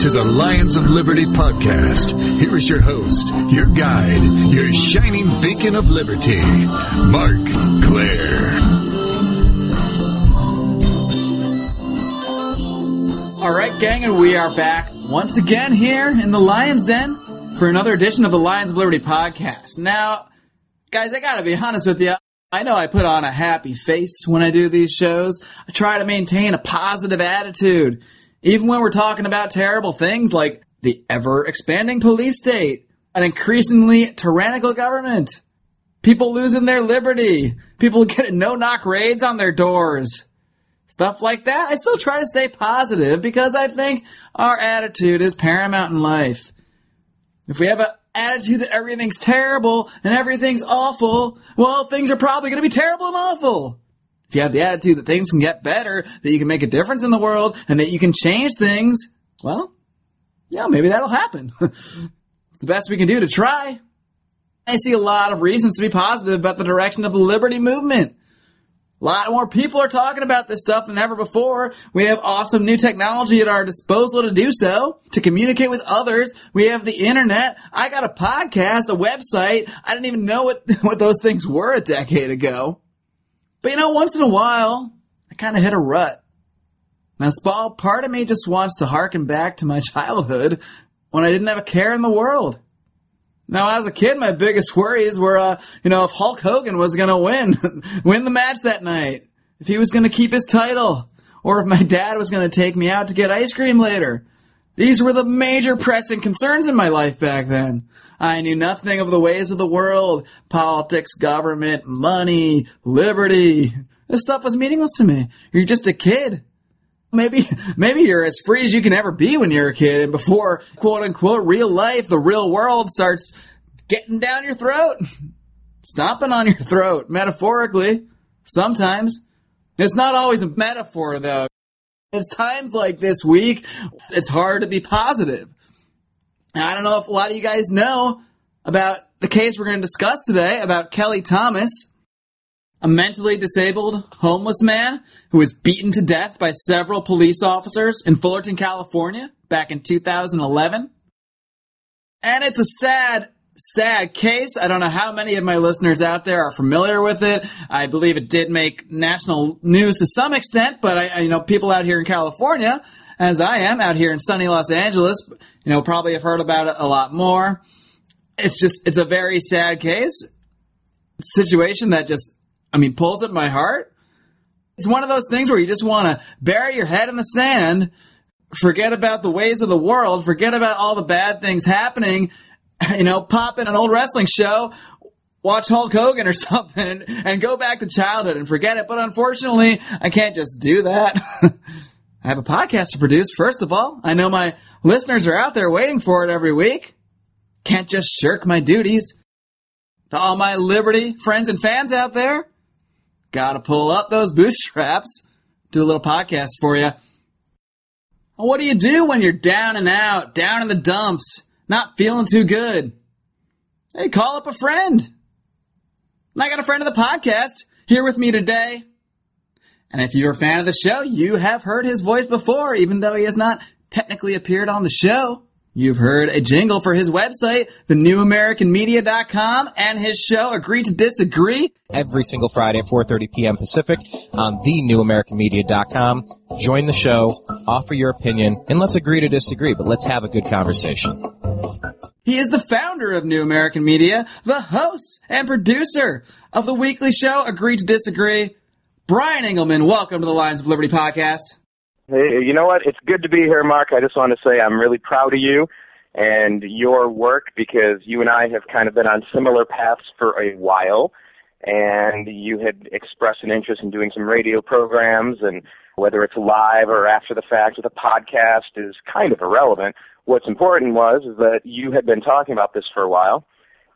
to the Lions of Liberty podcast. Here is your host, your guide, your shining beacon of liberty, Marc Clair. All right, gang, and we are back once again here in the Lions Den for another edition of the Lions of Liberty podcast. Now, guys, I gotta be honest with you. I know I put on a happy face when I do these shows. I try to maintain a positive attitude. Even when we're talking about terrible things like the ever expanding police state, an increasingly tyrannical government, people losing their liberty, people getting no knock raids on their doors, stuff like that. I still try to stay positive because I think our attitude is paramount in life. If we have an attitude that everything's terrible and everything's awful, well, things are probably going to be terrible and awful. If you have the attitude that things can get better, that you can make a difference in the world, and that you can change things, well, yeah, maybe that'll happen. it's the best we can do to try. I see a lot of reasons to be positive about the direction of the liberty movement. A lot more people are talking about this stuff than ever before. We have awesome new technology at our disposal to do so, to communicate with others. We have the internet. I got a podcast, a website. I didn't even know what, what those things were a decade ago. But you know, once in a while, I kind of hit a rut. Now, small part of me just wants to harken back to my childhood when I didn't have a care in the world. Now, as a kid, my biggest worries were, uh, you know, if Hulk Hogan was going to win, win the match that night, if he was going to keep his title, or if my dad was going to take me out to get ice cream later. These were the major pressing concerns in my life back then. I knew nothing of the ways of the world, politics, government, money, liberty. This stuff was meaningless to me. You're just a kid. Maybe, maybe you're as free as you can ever be when you're a kid and before quote unquote real life, the real world starts getting down your throat, stomping on your throat, metaphorically, sometimes. It's not always a metaphor though. It's times like this week, it's hard to be positive. I don't know if a lot of you guys know about the case we're going to discuss today about Kelly Thomas, a mentally disabled homeless man who was beaten to death by several police officers in Fullerton, California back in 2011. And it's a sad sad case. I don't know how many of my listeners out there are familiar with it. I believe it did make national news to some extent, but I, I, you know, people out here in California, as I am out here in sunny Los Angeles, you know, probably have heard about it a lot more. It's just, it's a very sad case situation that just, I mean, pulls at my heart. It's one of those things where you just want to bury your head in the sand, forget about the ways of the world, forget about all the bad things happening, you know, pop in an old wrestling show, watch Hulk Hogan or something, and go back to childhood and forget it. But unfortunately, I can't just do that. I have a podcast to produce, first of all. I know my listeners are out there waiting for it every week. Can't just shirk my duties. To all my Liberty friends and fans out there, gotta pull up those bootstraps, do a little podcast for you. What do you do when you're down and out, down in the dumps? Not feeling too good. Hey, call up a friend. And I got a friend of the podcast here with me today. And if you're a fan of the show, you have heard his voice before, even though he has not technically appeared on the show. You've heard a jingle for his website, thenewamericanmedia.com, and his show, Agree to Disagree. Every single Friday at 4.30 p.m. Pacific on thenewamericanmedia.com. Join the show, offer your opinion, and let's agree to disagree, but let's have a good conversation. He is the founder of New American Media, the host and producer of the weekly show Agree to Disagree. Brian Engelman, welcome to the Lions of Liberty podcast. Hey, you know what? It's good to be here, Mark. I just want to say I'm really proud of you and your work because you and I have kind of been on similar paths for a while. And you had expressed an interest in doing some radio programs, and whether it's live or after the fact with a podcast is kind of irrelevant what's important was is that you had been talking about this for a while,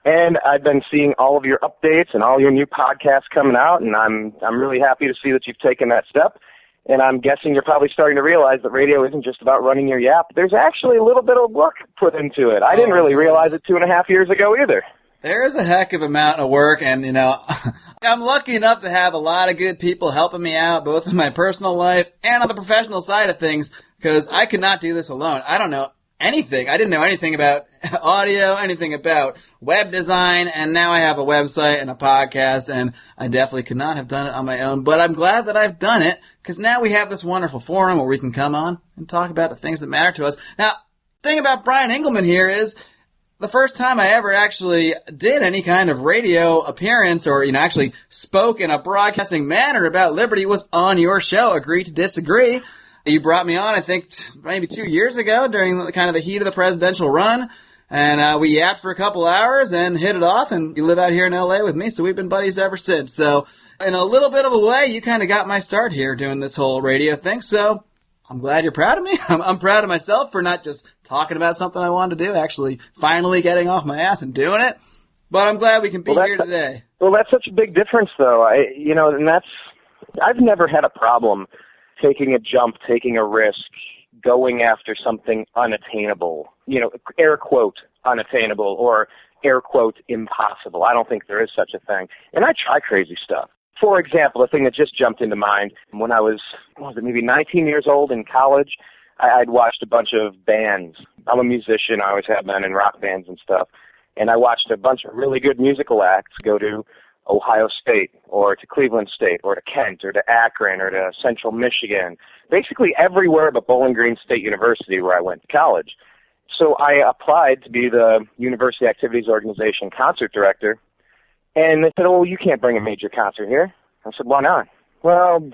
and I've been seeing all of your updates and all your new podcasts coming out, and I'm I'm really happy to see that you've taken that step. And I'm guessing you're probably starting to realize that radio isn't just about running your yap. There's actually a little bit of work put into it. I didn't oh, really realize it two and a half years ago either. There is a heck of amount of work, and you know, I'm lucky enough to have a lot of good people helping me out, both in my personal life and on the professional side of things, because I could not do this alone. I don't know anything. I didn't know anything about audio, anything about web design, and now I have a website and a podcast, and I definitely could not have done it on my own, but I'm glad that I've done it, because now we have this wonderful forum where we can come on and talk about the things that matter to us. Now, thing about Brian Engelman here is, the first time I ever actually did any kind of radio appearance or, you know, actually spoke in a broadcasting manner about liberty was on your show, Agree to Disagree. You brought me on, I think, maybe two years ago during the kind of the heat of the presidential run. And uh, we yapped for a couple hours and hit it off, and you live out here in LA with me, so we've been buddies ever since. So, in a little bit of a way, you kind of got my start here doing this whole radio thing. So, I'm glad you're proud of me. I'm, I'm, proud of myself for not just talking about something I wanted to do, actually finally getting off my ass and doing it. But I'm glad we can be well, here today. Well, that's such a big difference, though. I, you know, and that's I've never had a problem taking a jump, taking a risk, going after something unattainable. You know, air quote unattainable or air quote impossible. I don't think there is such a thing. And I try crazy stuff. For example, a thing that just jumped into mind when I was, was it maybe 19 years old in college, I, I'd watched a bunch of bands. I'm a musician. I always have been in rock bands and stuff. And I watched a bunch of really good musical acts go to Ohio State or to Cleveland State or to Kent or to Akron or to Central Michigan. Basically everywhere but Bowling Green State University where I went to college. So I applied to be the University Activities Organization concert director and they said, "Oh, you can't bring a major concert here." I said, "Why not?" Well,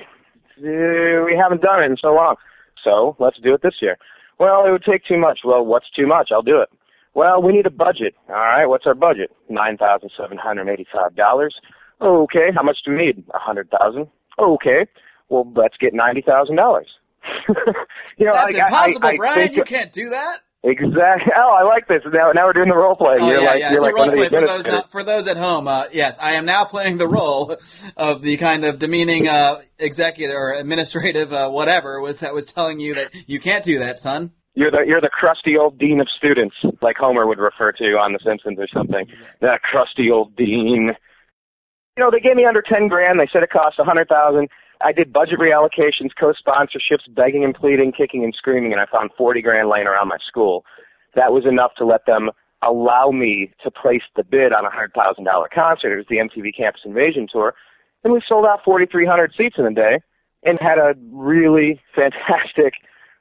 eh, we haven't done it in so long, so let's do it this year. Well, it would take too much. Well, what's too much? I'll do it. Well, we need a budget. All right, what's our budget? Nine thousand seven hundred eighty-five dollars. Okay, how much do we need? A hundred thousand. Okay, well, let's get ninety thousand dollars. you know, That's impossible, I, I Brian. You can't do that. Exactly. Oh, I like this. Now, now we're doing the role play. Oh, you're yeah, like, yeah. you're it's like a role play for those, not, for those at home. Uh, yes, I am now playing the role of the kind of demeaning uh, executive or administrative uh, whatever was that was telling you that you can't do that, son. You're the you're the crusty old dean of students, like Homer would refer to on The Simpsons or something. That crusty old dean. You know, they gave me under ten grand. They said it cost a hundred thousand. I did budget reallocations, co-sponsorships, begging and pleading, kicking and screaming, and I found forty grand laying around my school that was enough to let them allow me to place the bid on a hundred thousand dollar concert. It was the MTV Campus Invasion tour, and we sold out forty three hundred seats in a day, and had a really fantastic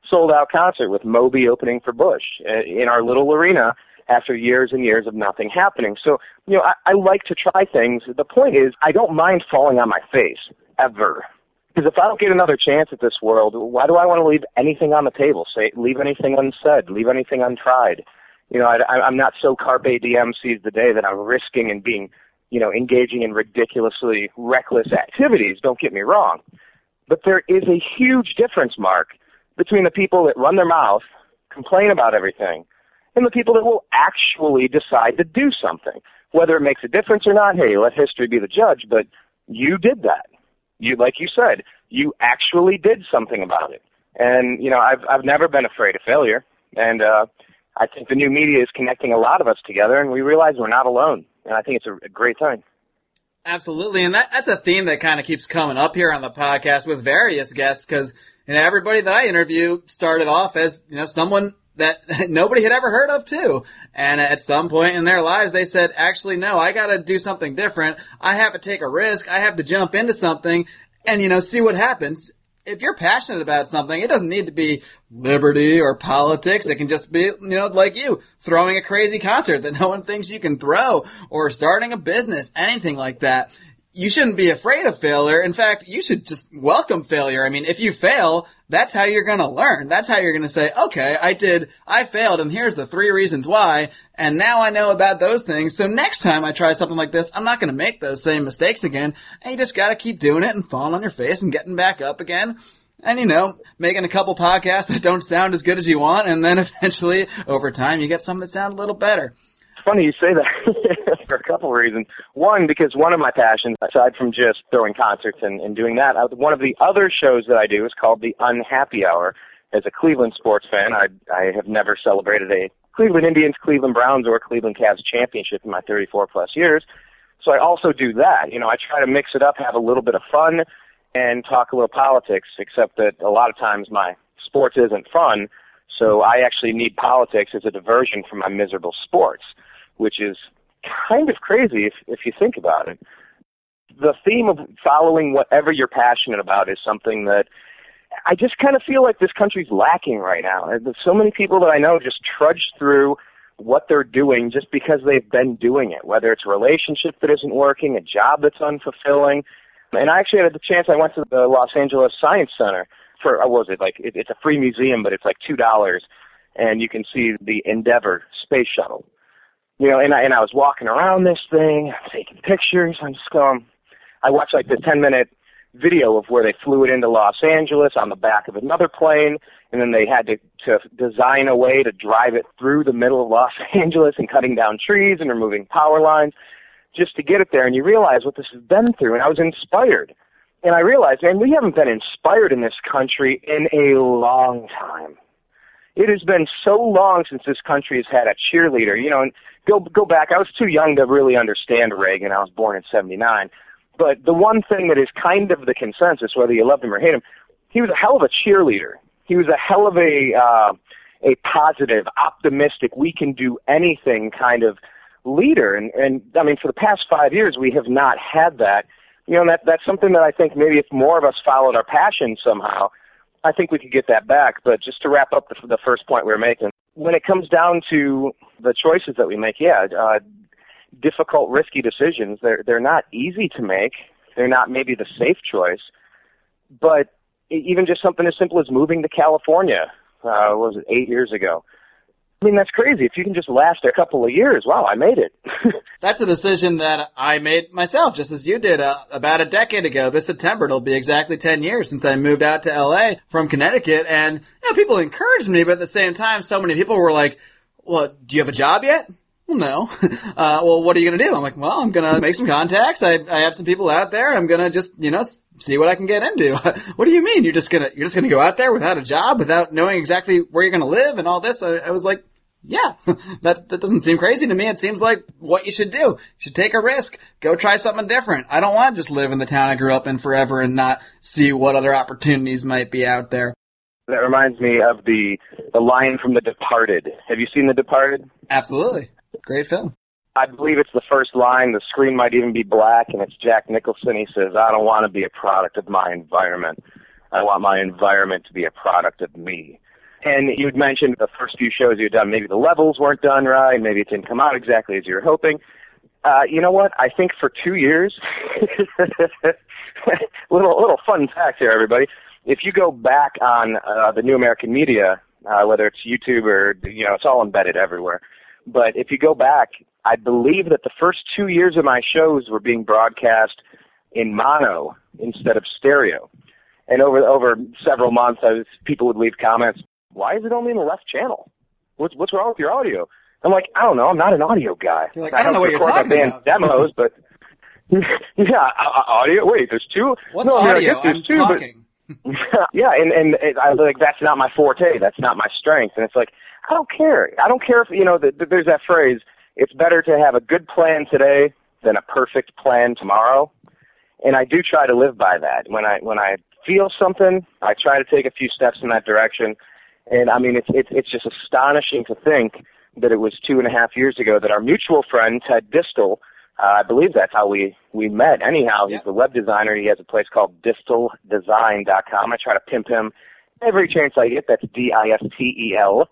sold out concert with Moby opening for Bush uh, in our little arena after years and years of nothing happening. So, you know, I, I like to try things. The point is, I don't mind falling on my face ever. Because if I don't get another chance at this world, why do I want to leave anything on the table? Say, leave anything unsaid, leave anything untried. You know, I, I'm not so carpe diem seize the day that I'm risking and being, you know, engaging in ridiculously reckless activities. Don't get me wrong, but there is a huge difference, Mark, between the people that run their mouth, complain about everything, and the people that will actually decide to do something. Whether it makes a difference or not, hey, let history be the judge. But you did that you like you said, you actually did something about it. And you know, I've I've never been afraid of failure, and uh, I think the new media is connecting a lot of us together, and we realize we're not alone. And I think it's a, a great thing. Absolutely, and that that's a theme that kind of keeps coming up here on the podcast with various guests because you know everybody that I interview started off as you know someone that nobody had ever heard of too. And at some point in their lives, they said, actually, no, I gotta do something different. I have to take a risk. I have to jump into something and, you know, see what happens. If you're passionate about something, it doesn't need to be liberty or politics. It can just be, you know, like you, throwing a crazy concert that no one thinks you can throw or starting a business, anything like that you shouldn't be afraid of failure. In fact, you should just welcome failure. I mean, if you fail, that's how you're going to learn. That's how you're going to say, okay, I did, I failed and here's the three reasons why. And now I know about those things. So next time I try something like this, I'm not going to make those same mistakes again. And you just got to keep doing it and falling on your face and getting back up again. And you know, making a couple podcasts that don't sound as good as you want. And then eventually over time you get some that sound a little better funny you say that for a couple of reasons. One, because one of my passions, aside from just throwing concerts and, and doing that, uh, one of the other shows that I do is called the Unhappy Hour. As a Cleveland sports fan, I I have never celebrated a Cleveland Indians, Cleveland Browns, or Cleveland Cavs championship in my 34 plus years. So I also do that. You know, I try to mix it up, have a little bit of fun, and talk a little politics. Except that a lot of times my sports isn't fun, so I actually need politics as a diversion from my miserable sports, which is kind of crazy if if you think about it. The theme of following whatever you're passionate about is something that I just kind of feel like this country's lacking right now. So many people that I know just trudge through what they're doing just because they've been doing it, whether it's a relationship that isn't working, a job that's unfulfilling. And I actually had the chance, I went to the Los Angeles Science Center for, uh, what was it, like, it, it's a free museum, but it's like $2, and you can see the Endeavour space shuttle. You know, and I, and I was walking around this thing, taking pictures, I'm just going, I watched like this 10 minute video of where they flew it into Los Angeles on the back of another plane, and then they had to, to design a way to drive it through the middle of Los Angeles and cutting down trees and removing power lines just to get it there. And you realize what this has been through, and I was inspired. And I realized, man, we haven't been inspired in this country in a long time. It has been so long since this country has had a cheerleader. You know, and go go back. I was too young to really understand Reagan. I was born in '79 but the one thing that is kind of the consensus, whether you love him or hate him, he was a hell of a cheerleader. He was a hell of a uh, a positive, optimistic, we can do anything kind of leader. And and I mean, for the past five years, we have not had that. You know, that that's something that I think maybe if more of us followed our passion somehow, I think we could get that back. But just to wrap up the, the first point we were making, when it comes down to the choices that we make, yeah, uh, difficult, risky decisions. They're they're not easy to make. They're not maybe the safe choice, but even just something as simple as moving to California. Uh, was it eight years ago? I mean, that's crazy. If you can just last a couple of years, wow, I made it. that's a decision that I made myself, just as you did uh, about a decade ago. This September, it'll be exactly 10 years since I moved out to LA from Connecticut. And, you know, people encouraged me, but at the same time, so many people were like, well, do you have a job yet? Well, no. Uh, well, what are you going to do? I'm like, well, I'm going to make some contacts. I, I have some people out there. I'm going to just, you know, see what I can get into. what do you mean? You're just going to, you're just going to go out there without a job, without knowing exactly where you're going to live and all this? I, I was like, yeah, that's, that doesn't seem crazy to me. It seems like what you should do. You should take a risk. Go try something different. I don't want to just live in the town I grew up in forever and not see what other opportunities might be out there. That reminds me of the the line from The Departed. Have you seen The Departed? Absolutely. Great film. I believe it's the first line. The screen might even be black, and it's Jack Nicholson. He says, I don't want to be a product of my environment. I want my environment to be a product of me. And you'd mentioned the first few shows you'd done, maybe the levels weren't done right, maybe it didn't come out exactly as you were hoping. Uh, you know what? I think for two years, little little fun fact here, everybody. If you go back on uh, the New American Media, uh, whether it's YouTube or you know, it's all embedded everywhere. But if you go back, I believe that the first two years of my shows were being broadcast in mono instead of stereo. And over over several months, I was, people would leave comments. Why is it only in the left channel? What's what's wrong with your audio? I'm like, I don't know. I'm not an audio guy. You're like, I, I don't know what you're talking about. demos, but yeah, uh, uh, audio. Wait, there's two. What's no, audio? I am two, talking. But, yeah, and and it, I like that's not my forte. That's not my strength. And it's like I don't care. I don't care if you know. The, the, there's that phrase. It's better to have a good plan today than a perfect plan tomorrow. And I do try to live by that. When I when I feel something, I try to take a few steps in that direction. And I mean, it's it's it's just astonishing to think that it was two and a half years ago that our mutual friend Ted Distel, uh, I believe that's how we we met. Anyhow, he's the web designer. He has a place called disteldesign.com. I try to pimp him every chance I get. That's D I S T E L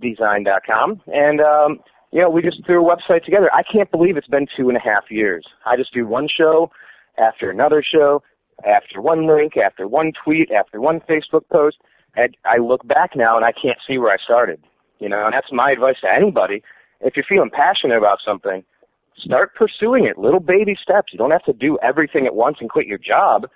design.com. And, um, you know, we just threw a website together. I can't believe it's been two and a half years. I just do one show after another show, after one link, after one tweet, after one Facebook post. And I look back now and I can't see where I started. You know, and that's my advice to anybody. If you're feeling passionate about something, start pursuing it. Little baby steps. You don't have to do everything at once and quit your job,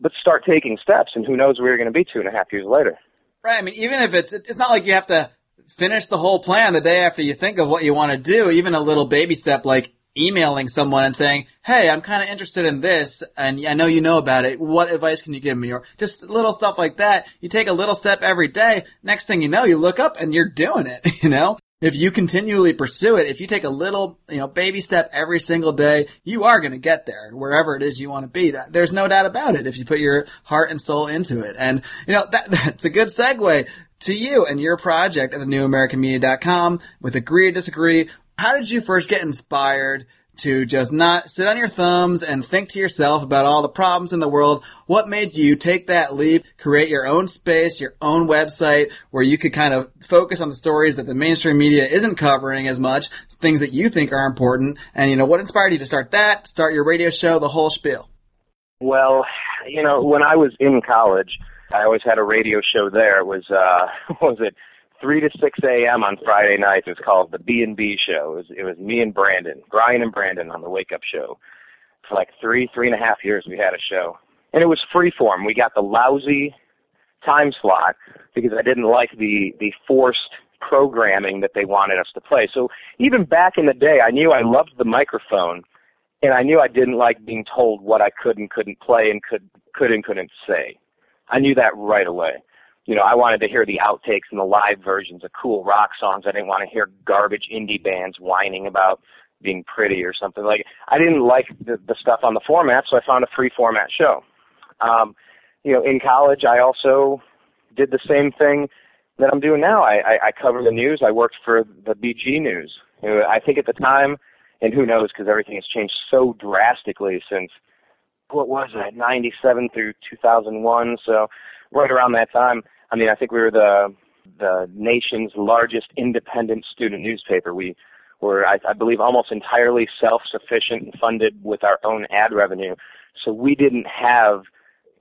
but start taking steps. And who knows where you're going to be two and a half years later. Right. I mean, even if it's, it's not like you have to finish the whole plan the day after you think of what you want to do, even a little baby step like emailing someone and saying, Hey, I'm kind of interested in this and I know you know about it. What advice can you give me? Or just little stuff like that. You take a little step every day. Next thing you know, you look up and you're doing it, you know? If you continually pursue it, if you take a little, you know, baby step every single day, you are going to get there wherever it is you want to be. That there's no doubt about it if you put your heart and soul into it. And, you know, that, that's a good segue to you and your project at the newamericanmedia.com with agree or disagree. How did you first get inspired to just not sit on your thumbs and think to yourself about all the problems in the world. What made you take that leap, create your own space, your own website where you could kind of focus on the stories that the mainstream media isn't covering as much, things that you think are important. And you know, what inspired you to start that, start your radio show, the whole spiel? Well, you know, when I was in college, I always had a radio show there. It was, uh, was it? Three to six a.m. on Friday nights. It was called the B and B Show. It was, it was me and Brandon, Brian and Brandon on the Wake Up Show. For like three, three and a half years, we had a show, and it was freeform. We got the lousy time slot because I didn't like the the forced programming that they wanted us to play. So even back in the day, I knew I loved the microphone, and I knew I didn't like being told what I could and couldn't play and could could and couldn't say. I knew that right away you know, I wanted to hear the outtakes and the live versions of cool rock songs. I didn't want to hear garbage indie bands whining about being pretty or something like. I didn't like the, the stuff on the format, so I found a free format show. Um, you know, in college, I also did the same thing that I'm doing now. I, I, I cover the news. I worked for the BG News. You know, I think at the time, and who knows, because everything has changed so drastically since what was it, 97 through 2001. So right around that time, I mean, I think we were the the nation's largest independent student newspaper. We were, I, I believe, almost entirely self-sufficient and funded with our own ad revenue. So we didn't have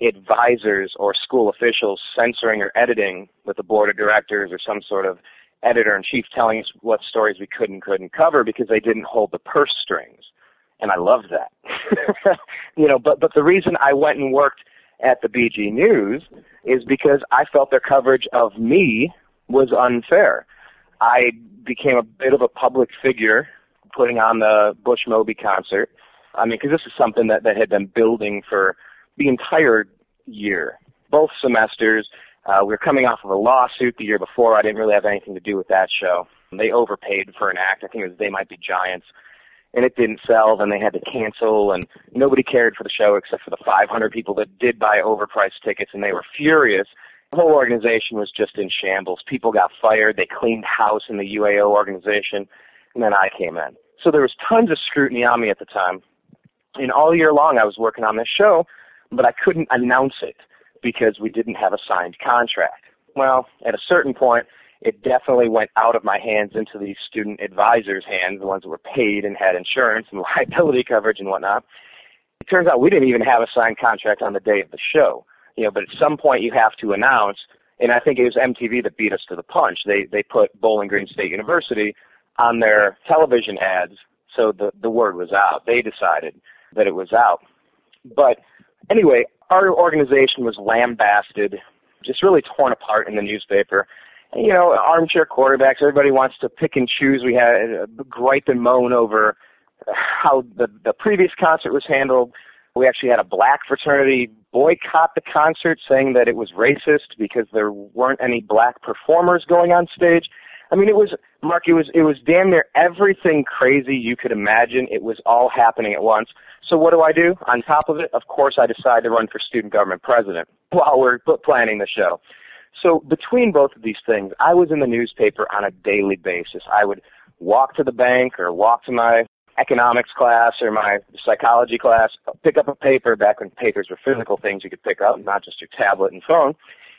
advisors or school officials censoring or editing with the board of directors or some sort of editor in chief telling us what stories we could and couldn't cover because they didn't hold the purse strings. And I loved that. you know, but but the reason I went and worked at the BG News is because I felt their coverage of me was unfair. I became a bit of a public figure putting on the Bush Moby concert. I mean, because this is something that, that had been building for the entire year, both semesters. Uh, we were coming off of a lawsuit the year before. I didn't really have anything to do with that show. They overpaid for an act. I think it was They Might Be Giants and it didn't sell, then they had to cancel, and nobody cared for the show except for the 500 people that did buy overpriced tickets, and they were furious. The whole organization was just in shambles. People got fired. They cleaned house in the UAO organization, and then I came in. So there was tons of scrutiny on me at the time. And all year long, I was working on this show, but I couldn't announce it because we didn't have a signed contract. Well, at a certain point, it definitely went out of my hands into the student advisors' hands, the ones that were paid and had insurance and liability coverage and whatnot. It turns out we didn't even have a signed contract on the day of the show. You know, but at some point you have to announce, and I think it was MTV that beat us to the punch. They they put Bowling Green State University on their television ads, so the the word was out. They decided that it was out. But anyway, our organization was lambasted, just really torn apart in the newspaper you know, armchair quarterbacks. Everybody wants to pick and choose. We had uh, gripe and moan over how the the previous concert was handled. We actually had a black fraternity boycott the concert, saying that it was racist because there weren't any black performers going on stage. I mean, it was Mark. It was it was damn near everything crazy you could imagine. It was all happening at once. So what do I do? On top of it, of course, I decide to run for student government president while we're planning the show. So between both of these things, I was in the newspaper on a daily basis. I would walk to the bank or walk to my economics class or my psychology class, pick up a paper back when papers were physical things you could pick up, not just your tablet and phone.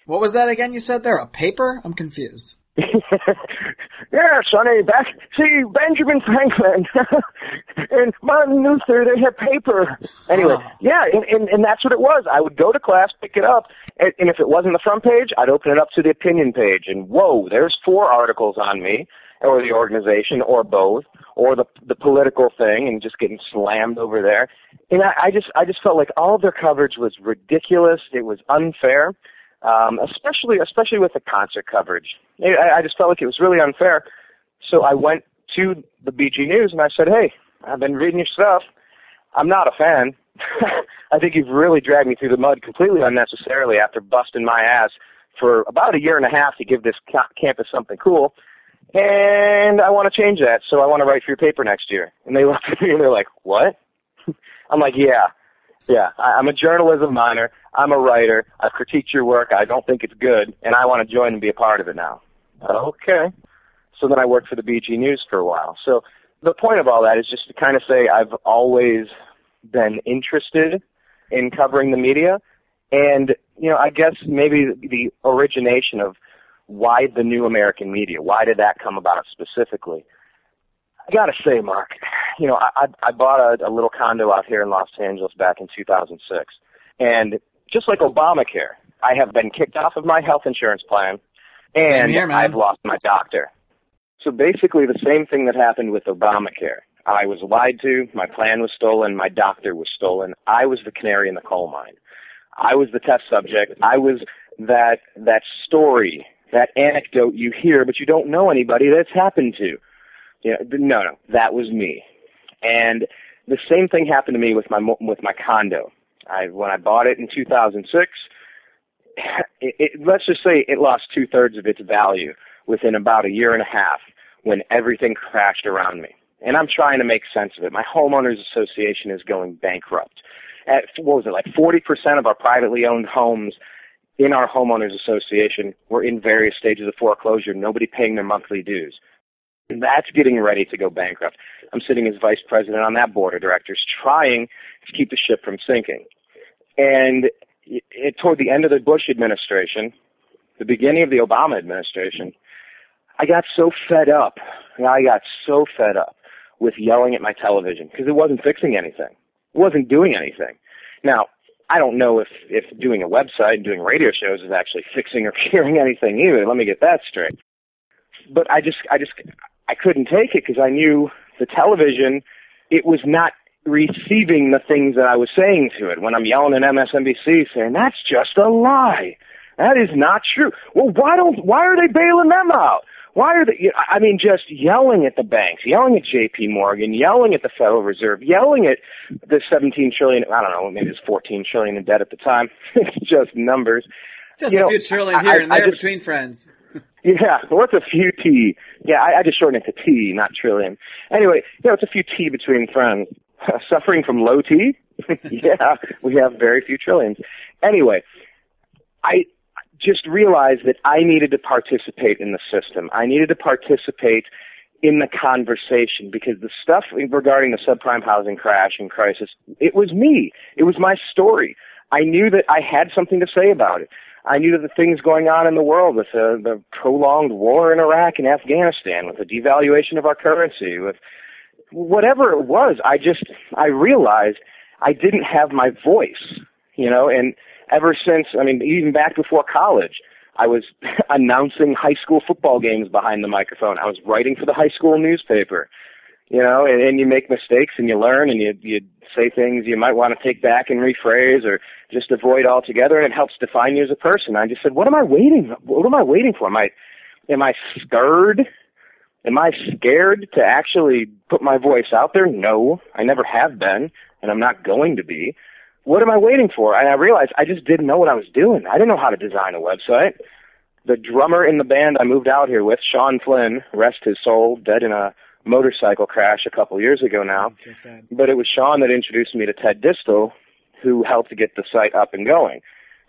What was that again you said there? A paper? I'm confused. yeah, Sonny, back, see, Benjamin Franklin and Martin Luther, they had paper. Anyway, yeah, and, and, and that's what it was. I would go to class, pick it up, and, and if it wasn't the front page, I'd open it up to the opinion page, and whoa, there's four articles on me, or the organization, or both, or the the political thing, and just getting slammed over there. And I, I just I just felt like all of their coverage was ridiculous. It was unfair um, especially especially with the concert coverage. I, I just felt like it was really unfair. So I went to the BG News and I said, "Hey, I've been reading your stuff. I'm not a fan. I think you've really dragged me through the mud completely unnecessarily after busting my ass for about a year and a half to give this campus something cool. and I want to change that, so I want to write for your paper next year. And they looked at me and they're like, what? I'm like, yeah, yeah, I, I'm a journalism minor. I'm a writer. I've critiqued your work. I don't think it's good, and I want to join and be a part of it now. Okay. So then I worked for the BG News for a while. So the point of all that is just to kind of say I've always been interested in covering the media. And, you know, I guess maybe the origination of why the new American media, why did that come about specifically? I gotta say, Mark, you know, I, I bought a, a little condo out here in Los Angeles back in 2006. And just like Obamacare, I have been kicked off of my health insurance plan and here, I've lost my doctor. So basically the same thing that happened with Obamacare. I was lied to, my plan was stolen, my doctor was stolen. I was the canary in the coal mine. I was the test subject. I was that that story, that anecdote you hear but you don't know anybody that's happened to. You know, no, no, that was me. And the same thing happened to me with my with my condo. I when I bought it in 2006, it, it, let's just say it lost two thirds of its value within about a year and a half when everything crashed around me. And I'm trying to make sense of it. My homeowners association is going bankrupt. At what was it like 40% of our privately owned homes in our homeowners association were in various stages of foreclosure, nobody paying their monthly dues. That's getting ready to go bankrupt. I'm sitting as vice president on that board of directors trying to keep the ship from sinking. And it, toward the end of the Bush administration, the beginning of the Obama administration, I got so fed up. I got so fed up with yelling at my television because it wasn't fixing anything. It wasn't doing anything. Now, I don't know if, if doing a website and doing radio shows is actually fixing or curing anything either. Let me get that straight. But I just, I just, I couldn't take it because I knew the television, it was not receiving the things that I was saying to it. When I'm yelling at MSNBC saying, that's just a lie. That is not true. Well, why don't, why are they bailing them out? Why are they, I mean, just yelling at the banks, yelling at JP Morgan, yelling at the Federal Reserve, yelling at the 17 trillion, I don't know, maybe it's 14 trillion in debt at the time. it's just numbers. Just You a know, few trillion I- here and I there just- between friends. Yeah, well what's a few T? Yeah, I, I just shorten it to T, not trillion. Anyway, know, it's a few T between friends. Suffering from low T? yeah, we have very few trillions. Anyway, I just realized that I needed to participate in the system. I needed to participate in the conversation because the stuff regarding the subprime housing crash and crisis, it was me. It was my story. I knew that I had something to say about it. I knew the things going on in the world with the, the prolonged war in Iraq and Afghanistan, with the devaluation of our currency, with whatever it was, I just, I realized I didn't have my voice, you know, and ever since, I mean, even back before college, I was announcing high school football games behind the microphone. I was writing for the high school newspaper, you know, and, and you make mistakes and you learn and you, you say things you might want to take back and rephrase or just avoid altogether and it helps define you as a person. I just said, what am I waiting, what am I waiting for? Am I, am I scared? Am I scared to actually put my voice out there? No, I never have been, and I'm not going to be. What am I waiting for? And I realized I just didn't know what I was doing. I didn't know how to design a website. The drummer in the band I moved out here with, Sean Flynn, rest his soul, dead in a motorcycle crash a couple years ago now. So. But it was Sean that introduced me to Ted Distel, who helped to get the site up and going.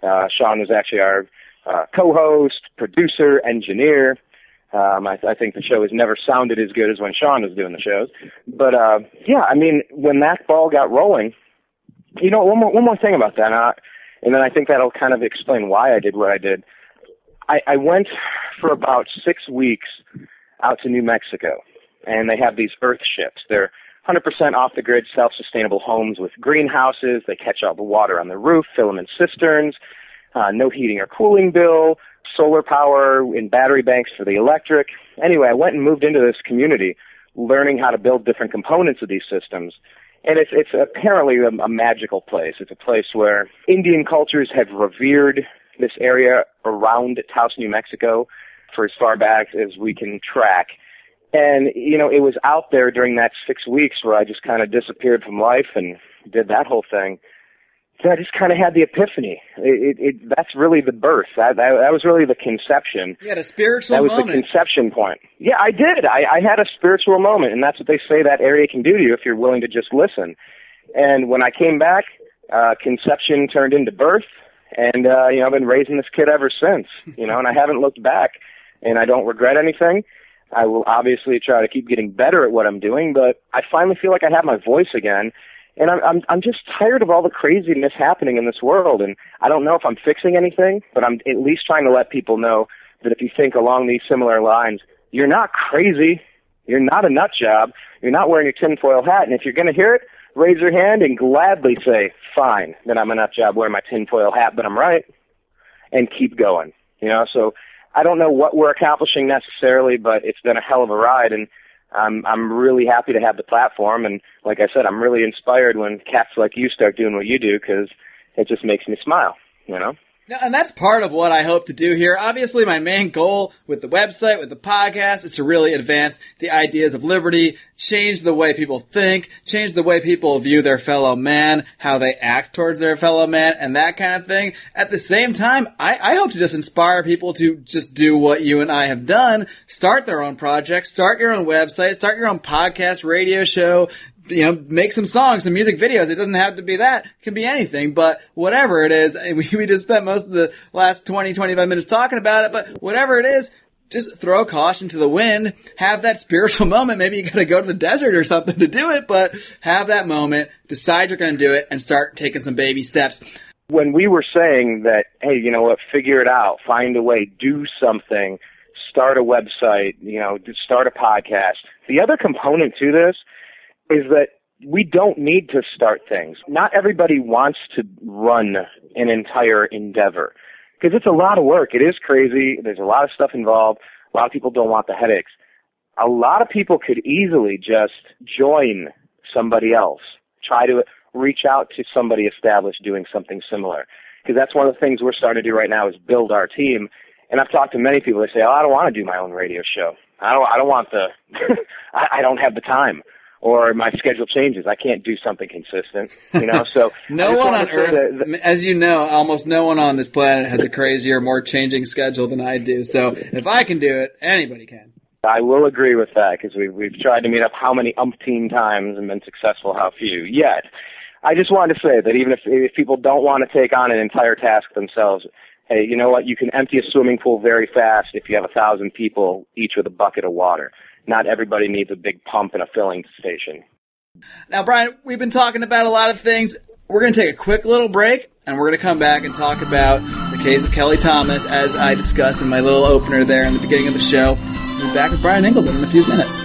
Uh, Sean was actually our uh, co-host, producer, engineer. Um, I, I think the show has never sounded as good as when Sean was doing the shows. But uh, yeah, I mean, when that ball got rolling, you know, one more one more thing about that, uh, and then I think that'll kind of explain why I did what I did. I, I went for about six weeks out to New Mexico, and they have these earth ships. They're 100% off the grid, self sustainable homes with greenhouses. They catch all the water on the roof, fill them in cisterns, uh, no heating or cooling bill, solar power in battery banks for the electric. Anyway, I went and moved into this community, learning how to build different components of these systems. And it's, it's apparently a, a magical place. It's a place where Indian cultures have revered this area around Taos, New Mexico for as far back as we can track. And, you know, it was out there during that six weeks where I just kind of disappeared from life and did that whole thing then I just kind of had the epiphany. It, it, it that's really the birth. That, that that was really the conception. You had a spiritual that was moment. the conception point. Yeah, I did. I, I had a spiritual moment, and that's what they say that area can do to you if you're willing to just listen. And when I came back, uh, conception turned into birth, and uh, you know I've been raising this kid ever since. You know, and I haven't looked back, and I don't regret anything. I will obviously try to keep getting better at what I'm doing, but I finally feel like I have my voice again and I'm I'm I'm just tired of all the craziness happening in this world and I don't know if I'm fixing anything, but I'm at least trying to let people know that if you think along these similar lines, you're not crazy, you're not a nut job, you're not wearing your tinfoil hat, and if you're going to hear it, raise your hand and gladly say, "Fine, then I'm a nut job wearing my tinfoil hat, but I'm right," and keep going. You know, so I don't know what we're accomplishing necessarily, but it's been a hell of a ride and I'm I'm really happy to have the platform, and like I said, I'm really inspired when cats like you start doing what you do because it just makes me smile. You know. And that's part of what I hope to do here. Obviously, my main goal with the website, with the podcast, is to really advance the ideas of liberty, change the way people think, change the way people view their fellow man, how they act towards their fellow man, and that kind of thing. At the same time, I, I hope to just inspire people to just do what you and I have done, start their own projects, start your own website, start your own podcast, radio show, you know, make some songs, some music videos. It doesn't have to be that. It can be anything, but whatever it is, we, we just spent most of the last 20, 25 minutes talking about it, but whatever it is, just throw caution to the wind, have that spiritual moment. Maybe you gotta go to the desert or something to do it, but have that moment, decide you're gonna do it, and start taking some baby steps. When we were saying that, hey, you know what, figure it out, find a way, do something, start a website, you know, start a podcast. The other component to this is that we don't need to start things. Not everybody wants to run an entire endeavor because it's a lot of work. It is crazy. There's a lot of stuff involved. A lot of people don't want the headaches. A lot of people could easily just join somebody else, try to reach out to somebody established doing something similar. Because that's one of the things we're starting to do right now is build our team. And I've talked to many people. They say, "Oh, I don't want to do my own radio show. I don't. I don't want the. I, I don't have the time." Or my schedule changes. I can't do something consistent, you know. So no one on earth, that, as you know, almost no one on this planet has a crazier, more changing schedule than I do. So if I can do it, anybody can. I will agree with that because we've we've tried to meet up how many umpteen times and been successful how few yet. I just wanted to say that even if if people don't want to take on an entire task themselves, hey, you know what? You can empty a swimming pool very fast if you have a thousand people each with a bucket of water not everybody needs a big pump and a filling station. Now, Brian, we've been talking about a lot of things. We're going to take a quick little break, and we're going to come back and talk about the case of Kelly Thomas, as I discussed in my little opener there in the beginning of the show. We'll be back with Brian Engelman in a few minutes.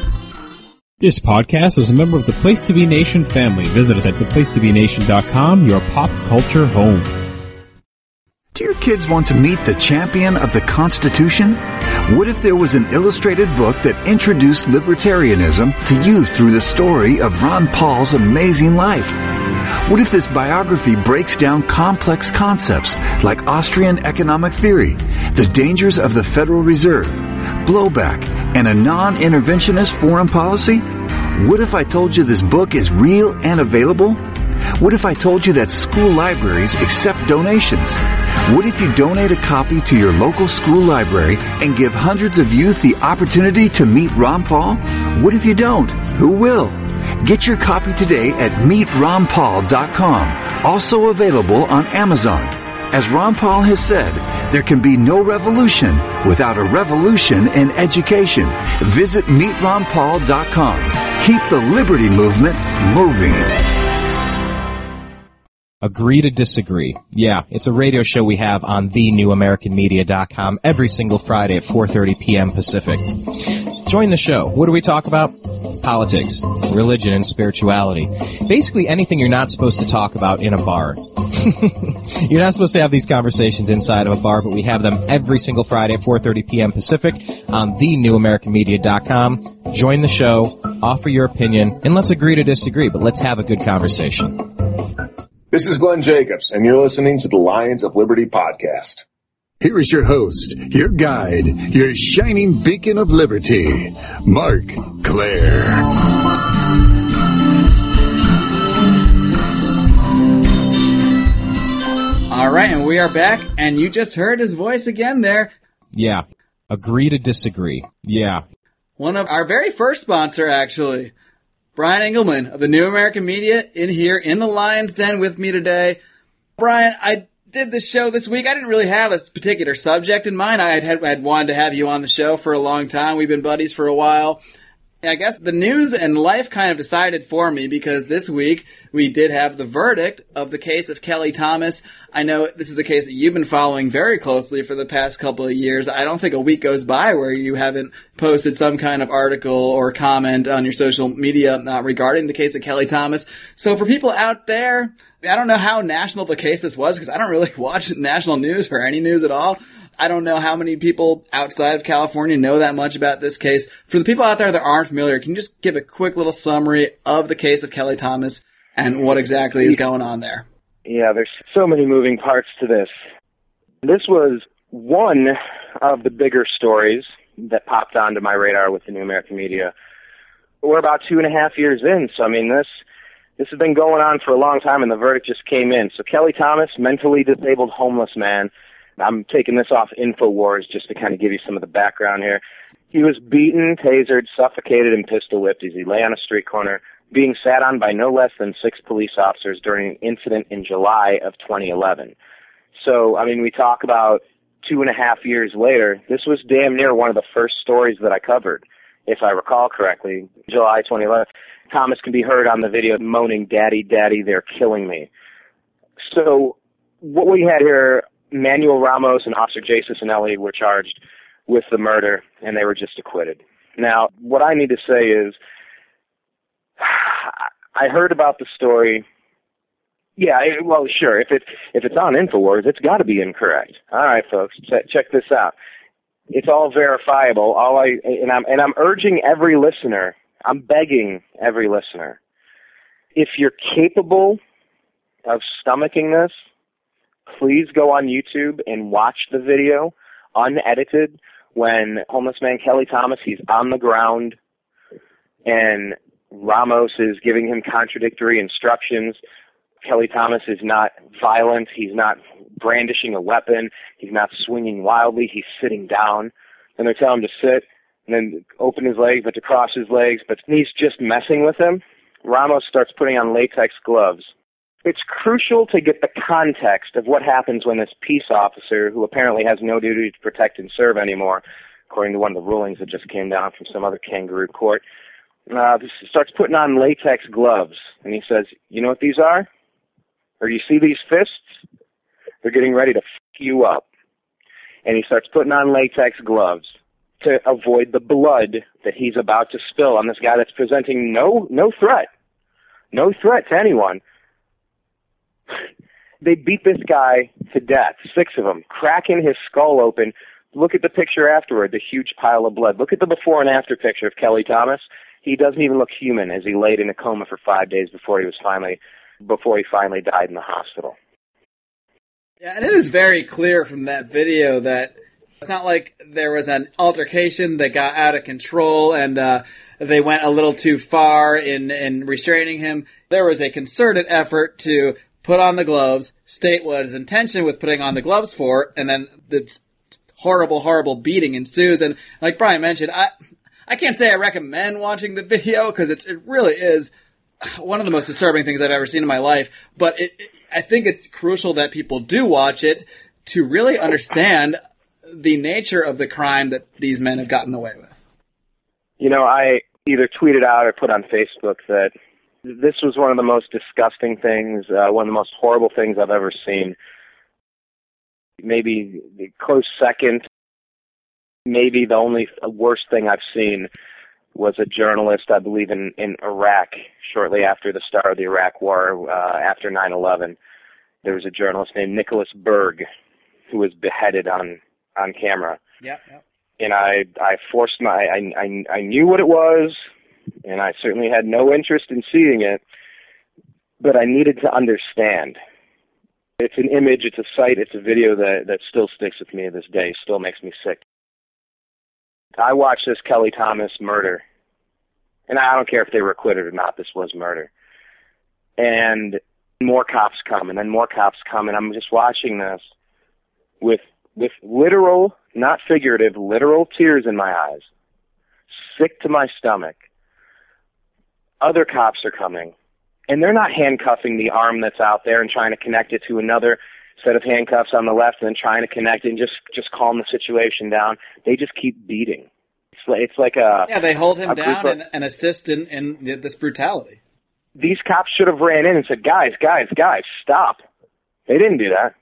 This podcast is a member of the Place to Be Nation family. Visit us at theplacetobenation.com, your pop culture home. Do your kids want to meet the champion of the Constitution? What if there was an illustrated book that introduced libertarianism to you through the story of Ron Paul's amazing life? What if this biography breaks down complex concepts like Austrian economic theory, the dangers of the Federal Reserve, blowback, and a non-interventionist foreign policy? What if I told you this book is real and available? What if I told you that school libraries accept donations? What if you donate a copy to your local school library and give hundreds of youth the opportunity to meet Ron Paul? What if you don't? Who will? Get your copy today at meetronpaul.com, also available on Amazon. As Ron Paul has said, there can be no revolution without a revolution in education. Visit meetronpaul.com. Keep the liberty movement moving. Agree to disagree. Yeah, it's a radio show we have on thenewamericanmedia.com every single Friday at 4.30 p.m. Pacific. Join the show. What do we talk about? Politics, religion, and spirituality. Basically anything you're not supposed to talk about in a bar. you're not supposed to have these conversations inside of a bar, but we have them every single Friday at 4.30 p.m. Pacific on thenewamericanmedia.com. Join the show, offer your opinion, and let's agree to disagree, but let's have a good conversation. This is Glenn Jacobs, and you're listening to the Lions of Liberty podcast. Here is your host, your guide, your shining beacon of liberty, Marc Clair. All right, and we are back, and you just heard his voice again there. Yeah. Agree to disagree. Yeah. One of our very first sponsor, actually. Brian Engelman of the New American Media in here in the Lion's Den with me today. Brian, I did this show this week. I didn't really have a particular subject in mind. I had, had wanted to have you on the show for a long time. We've been buddies for a while. I guess the news and life kind of decided for me because this week we did have the verdict of the case of Kelly Thomas. I know this is a case that you've been following very closely for the past couple of years. I don't think a week goes by where you haven't posted some kind of article or comment on your social media uh, regarding the case of Kelly Thomas. So for people out there, I don't know how national the case this was because I don't really watch national news or any news at all. I don't know how many people outside of California know that much about this case. For the people out there that aren't familiar, can you just give a quick little summary of the case of Kelly Thomas and what exactly is going on there? Yeah, there's so many moving parts to this. This was one of the bigger stories that popped onto my radar with the New American Media. We're about two and a half years in, so I mean this this has been going on for a long time and the verdict just came in. So Kelly Thomas, mentally disabled homeless man, I'm taking this off InfoWars just to kind of give you some of the background here. He was beaten, tasered, suffocated, and pistol whipped as he lay on a street corner, being sat on by no less than six police officers during an incident in July of 2011. So, I mean, we talk about two and a half years later. This was damn near one of the first stories that I covered, if I recall correctly, July 2011. Thomas can be heard on the video moaning, Daddy, Daddy, they're killing me. So, what we had here Manuel Ramos and Officer Jay Cicinelli were charged with the murder, and they were just acquitted. Now, what I need to say is, I heard about the story. Yeah, well, sure. If it if it's on Infowars, it's got to be incorrect. All right, folks, check, check this out. It's all verifiable. All I and I'm and I'm urging every listener. I'm begging every listener. If you're capable of stomaching this, please go on YouTube and watch the video unedited when homeless man Kelly Thomas he's on the ground and Ramos is giving him contradictory instructions. Kelly Thomas is not violent. He's not brandishing a weapon. He's not swinging wildly. He's sitting down. And they tell him to sit and then open his legs, but to cross his legs. But he's just messing with him. Ramos starts putting on latex gloves it's crucial to get the context of what happens when this peace officer, who apparently has no duty to protect and serve anymore, according to one of the rulings that just came down from some other kangaroo court, uh, starts putting on latex gloves. And he says, You know what these are? Or you see these fists? They're getting ready to f you up. And he starts putting on latex gloves to avoid the blood that he's about to spill on this guy that's presenting no no threat. No threat to anyone they beat this guy to death, six of them, cracking his skull open. Look at the picture afterward, the huge pile of blood. Look at the before and after picture of Kelly Thomas. He doesn't even look human as he laid in a coma for five days before he was finally before he finally died in the hospital. Yeah, and it is very clear from that video that it's not like there was an altercation that got out of control and uh, they went a little too far in in restraining him. There was a concerted effort to put on the gloves, state what his intention with putting on the gloves for, and then the horrible, horrible beating ensues. And like Brian mentioned, I I can't say I recommend watching the video because it really is one of the most disturbing things I've ever seen in my life. But it, it, I think it's crucial that people do watch it to really understand the nature of the crime that these men have gotten away with. You know, I either tweeted out or put on Facebook that this was one of the most disgusting things, uh, one of the most horrible things I've ever seen. Maybe the close second, maybe the only worst thing I've seen was a journalist, I believe, in, in Iraq shortly after the start of the Iraq War, uh, after 9/11. There was a journalist named Nicholas Berg who was beheaded on on camera. Yep. yep. And I I forced my I I I knew what it was and I certainly had no interest in seeing it, but I needed to understand. It's an image, it's a sight, it's a video that, that still sticks with me to this day, still makes me sick. I watched this Kelly Thomas murder, and I don't care if they were acquitted or not, this was murder. And more cops come, and then more cops come, and I'm just watching this with with literal, not figurative, literal tears in my eyes, sick to my stomach. Other cops are coming, and they're not handcuffing the arm that's out there and trying to connect it to another set of handcuffs on the left and then trying to connect it and just just calm the situation down. They just keep beating. It's like, it's like a Yeah, they hold him down of- and, and assist in, in this brutality. these cops should have ran in and said, "Guys, guys, guys, stop!" They didn't do that.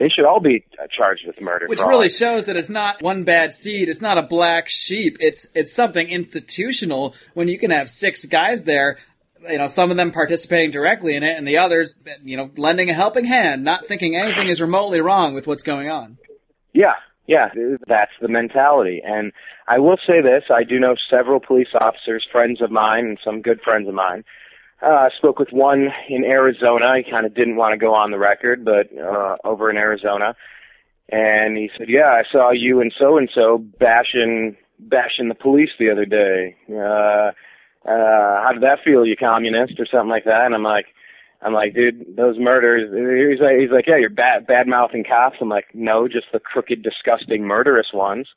They should all be uh, charged with murder. Which for all really shows that it's not one bad seed. It's not a black sheep. It's it's something institutional. When you can have six guys there, you know, some of them participating directly in it, and the others, you know, lending a helping hand, not thinking anything is remotely wrong with what's going on. Yeah, yeah, that's the mentality. And I will say this: I do know several police officers, friends of mine, and some good friends of mine. Uh, I spoke with one in Arizona. He kind of didn't want to go on the record, but uh, over in Arizona, and he said, "Yeah, I saw you and so and so bashing bashing the police the other day. Uh, uh, how did that feel, you communist, or something like that?" And I'm like. I'm like, dude, those murders. He's like, he's like, yeah, you're bad, bad mouthing cops. I'm like, no, just the crooked, disgusting, murderous ones.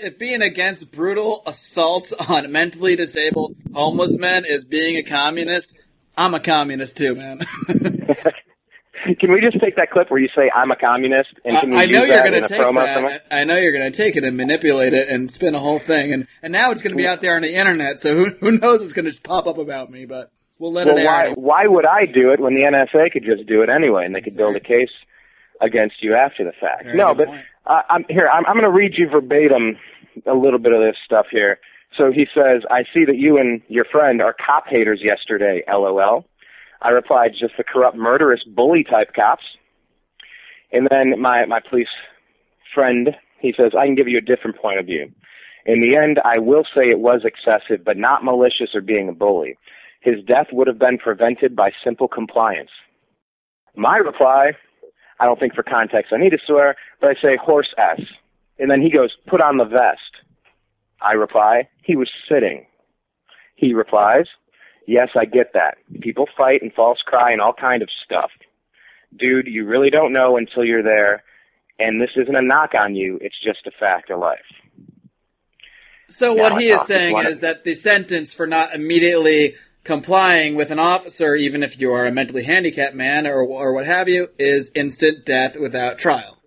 If being against brutal assaults on mentally disabled homeless men is being a communist, I'm a communist too, man. Can we just take that clip where you say I'm a communist and can we I, I know use you're that going in to a take promo that. I know you're going to take it and manipulate it and spin a whole thing, and and now it's going to be out there on the internet. So who who knows what's going to just pop up about me? But we'll let Well, it why why would I do it when the NSA could just do it anyway and they could build a case against you after the fact? No, but point. Uh, I'm here. I'm, I'm going to read you verbatim a little bit of this stuff here. So he says, "I see that you and your friend are cop haters yesterday." LOL. I replied, "Just the corrupt, murderous, bully type cops." And then my my police friend, he says, "I can give you a different point of view." In the end, I will say it was excessive, but not malicious or being a bully. His death would have been prevented by simple compliance. My reply, I don't think for context I need to swear, but I say horse S. And then he goes, put on the vest. I reply, he was sitting. He replies, yes, I get that. People fight and false cry and all kind of stuff. Dude, you really don't know until you're there, and this isn't a knock on you, it's just a fact of life. So Now what he is saying is that the sentence for not immediately complying with an officer, even if you are a mentally handicapped man or or what have you, is instant death without trial.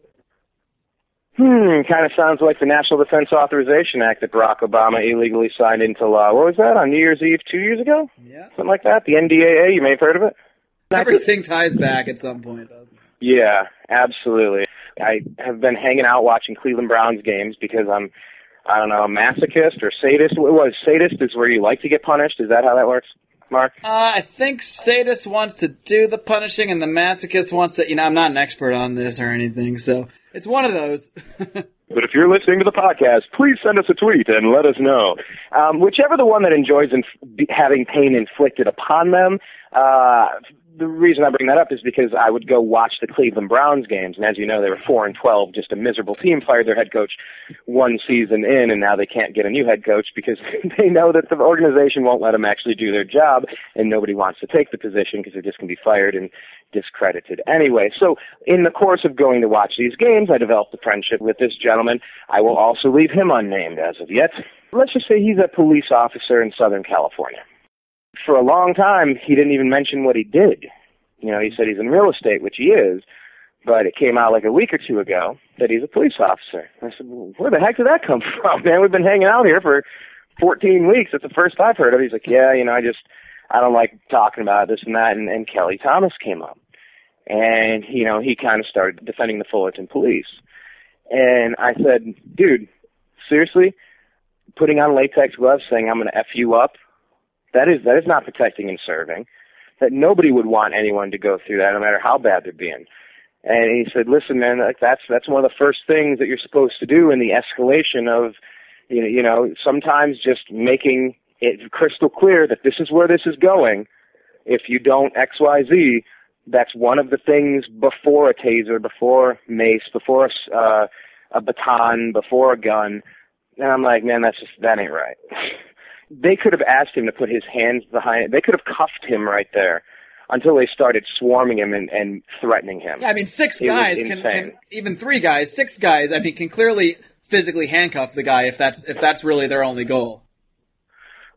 Hmm, kind of sounds like the National Defense Authorization Act that Barack Obama illegally signed into law. What was that, on New Year's Eve two years ago? Yeah. Something like that? The NDAA, you may have heard of it? Everything ties back at some point, doesn't it? Yeah, absolutely. I have been hanging out watching Cleveland Browns games because I'm, I don't know, a masochist or sadist. What was sadist is where you like to get punished. Is that how that works, Marc? Uh, I think sadist wants to do the punishing, and the masochist wants to. You know, I'm not an expert on this or anything, so it's one of those. But if you're listening to the podcast, please send us a tweet and let us know. Um, whichever the one that enjoys inf- having pain inflicted upon them. Uh, the reason I bring that up is because I would go watch the Cleveland Browns games, and as you know, they were four and twelve, just a miserable team. Fired their head coach one season in, and now they can't get a new head coach because they know that the organization won't let them actually do their job, and nobody wants to take the position because they're just going to be fired and discredited anyway. So, in the course of going to watch these games, I developed a friendship with this gentleman. I will also leave him unnamed as of yet. Let's just say he's a police officer in Southern California. For a long time, he didn't even mention what he did. You know, he said he's in real estate, which he is, but it came out like a week or two ago that he's a police officer. I said, well, where the heck did that come from, man? We've been hanging out here for 14 weeks. It's the first I've heard of. He's like, yeah, you know, I just, I don't like talking about this and that. And, and Kelly Thomas came up. And, you know, he kind of started defending the Fullerton police. And I said, dude, seriously? Putting on latex gloves saying I'm going to F you up? That is, that is not protecting and serving. That nobody would want anyone to go through that, no matter how bad they're being. And he said, listen, man, like that's, that's one of the first things that you're supposed to do in the escalation of, you know, you know, sometimes just making it crystal clear that this is where this is going. If you don't X, Y, Z, that's one of the things before a taser, before mace, before a, uh, a baton, before a gun. And I'm like, man, that's just, that ain't right. they could have asked him to put his hands behind, they could have cuffed him right there until they started swarming him and, and threatening him. Yeah, I mean, six It guys can, can, even three guys, six guys, I mean, can clearly physically handcuff the guy if that's, if that's really their only goal.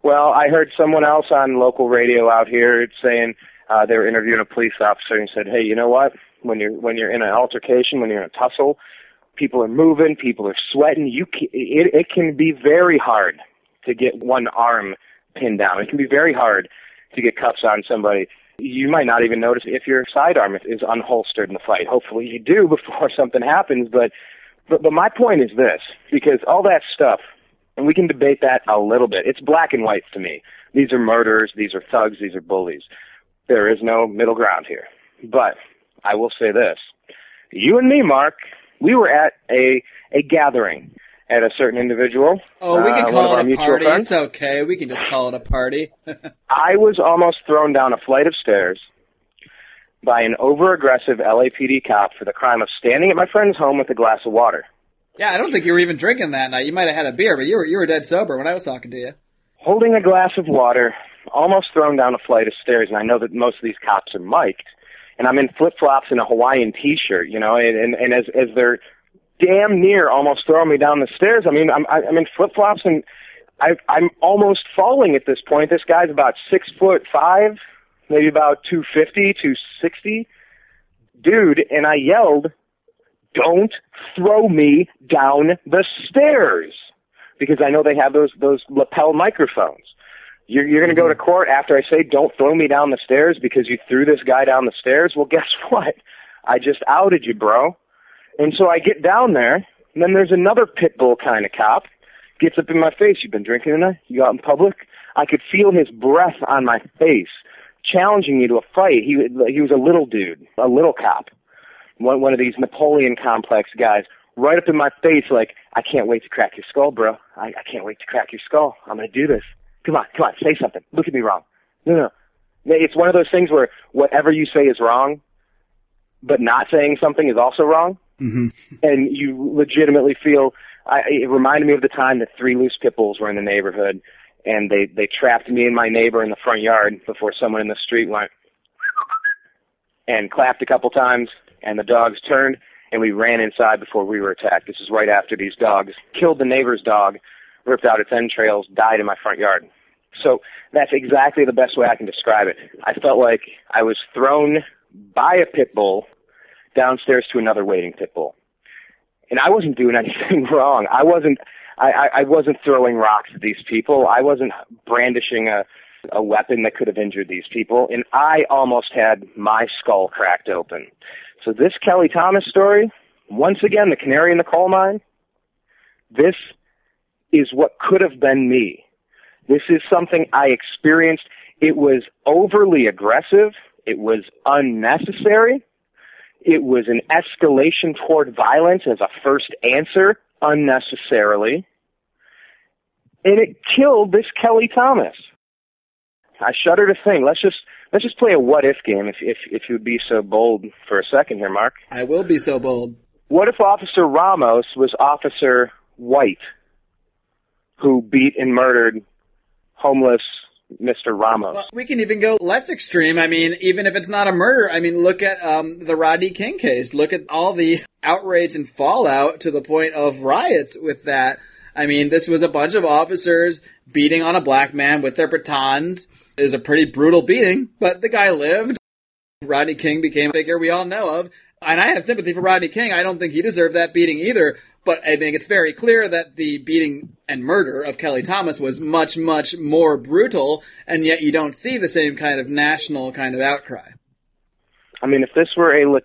Well, I heard someone else on local radio out here saying uh, they were interviewing a police officer and said, "Hey, you know what? When you're when you're in an altercation, when you're in a tussle, people are moving, people are sweating. You can, it, it can be very hard to get one arm pinned down. It can be very hard to get cuffs on somebody. You might not even notice if your sidearm is, unholstered in the fight. Hopefully, you do before something happens. But but but my point is this: because all that stuff and we can debate that a little bit. It's black and white to me. These are murderers, these are thugs, these are bullies. There is no middle ground here. But I will say this. You and me, Marc, we were at a a gathering at a certain individual. Oh, we uh, can of call it a mutual party. friends. It's okay. We can just call it a party. I was almost thrown down a flight of stairs by an over aggressive LAPD cop for the crime of standing at my friend's home with a glass of water. yeah, I don't think you were even drinking that night. You might have had a beer, but you were, you were dead sober when I was talking to you. holding a glass of water, almost thrown down a flight of stairs, and I know that most of these cops are mic'd, and I'm in flip flops and a Hawaiian T-shirt, you know, and and, and as as they're damn near almost throwing me down the stairs, I mean, I'm I'm in flip flops and I I'm almost falling at this point. This guy's about six foot five, maybe about two fifty, two sixty, dude, and I yelled, "Don't throw me down the stairs." because I know they have those those lapel microphones. You're, you're going to go to court after I say, "Don't throw me down the stairs" because you threw this guy down the stairs. Well, guess what? I just outed you, bro. And so I get down there, and then there's another pit bull kind of cop gets up in my face. You've been drinking tonight? You out in public? I could feel his breath on my face, challenging me to a fight. He he was a little dude, a little cop, one one of these Napoleon complex guys, right up in my face, like I can't wait to crack your skull, bro. I, I can't wait to crack your skull. I'm gonna do this. Come on, come on, say something. Look at me wrong. No, no. It's one of those things where whatever you say is wrong, but not saying something is also wrong. Mm-hmm. And you legitimately feel. I, it reminded me of the time that three loose pit bulls were in the neighborhood, and they they trapped me and my neighbor in the front yard before someone in the street went and clapped a couple times, and the dogs turned, and we ran inside before we were attacked. This is right after these dogs killed the neighbor's dog, ripped out its entrails, died in my front yard. So that's exactly the best way I can describe it. I felt like I was thrown by a pit bull downstairs to another waiting pit bull. And I wasn't doing anything wrong. I wasn't I, I, wasn't throwing rocks at these people. I wasn't brandishing a a weapon that could have injured these people, and I almost had my skull cracked open. So this Kelly Thomas story, once again, the canary in the coal mine, this is what could have been me. This is something I experienced. It was overly aggressive. It was unnecessary. It was an escalation toward violence as a first answer unnecessarily. And it killed this Kelly Thomas. I shudder to think. Let's just let's just play a what if game if if if you would be so bold for a second here, Marc. I will be so bold. What if Officer Ramos was Officer White, who beat and murdered homeless Mr. Ramos? Well, we can even go less extreme. I mean, even if it's not a murder, I mean, look at um, the Rodney King case. Look at all the outrage and fallout to the point of riots with that. I mean, this was a bunch of officers beating on a black man with their batons. It was a pretty brutal beating, but the guy lived. Rodney King became a figure we all know of. And I have sympathy for Rodney King. I don't think he deserved that beating either. But I think it's very clear that the beating and murder of Kelly Thomas was much, much more brutal, and yet you don't see the same kind of national kind of outcry. I mean, if this were a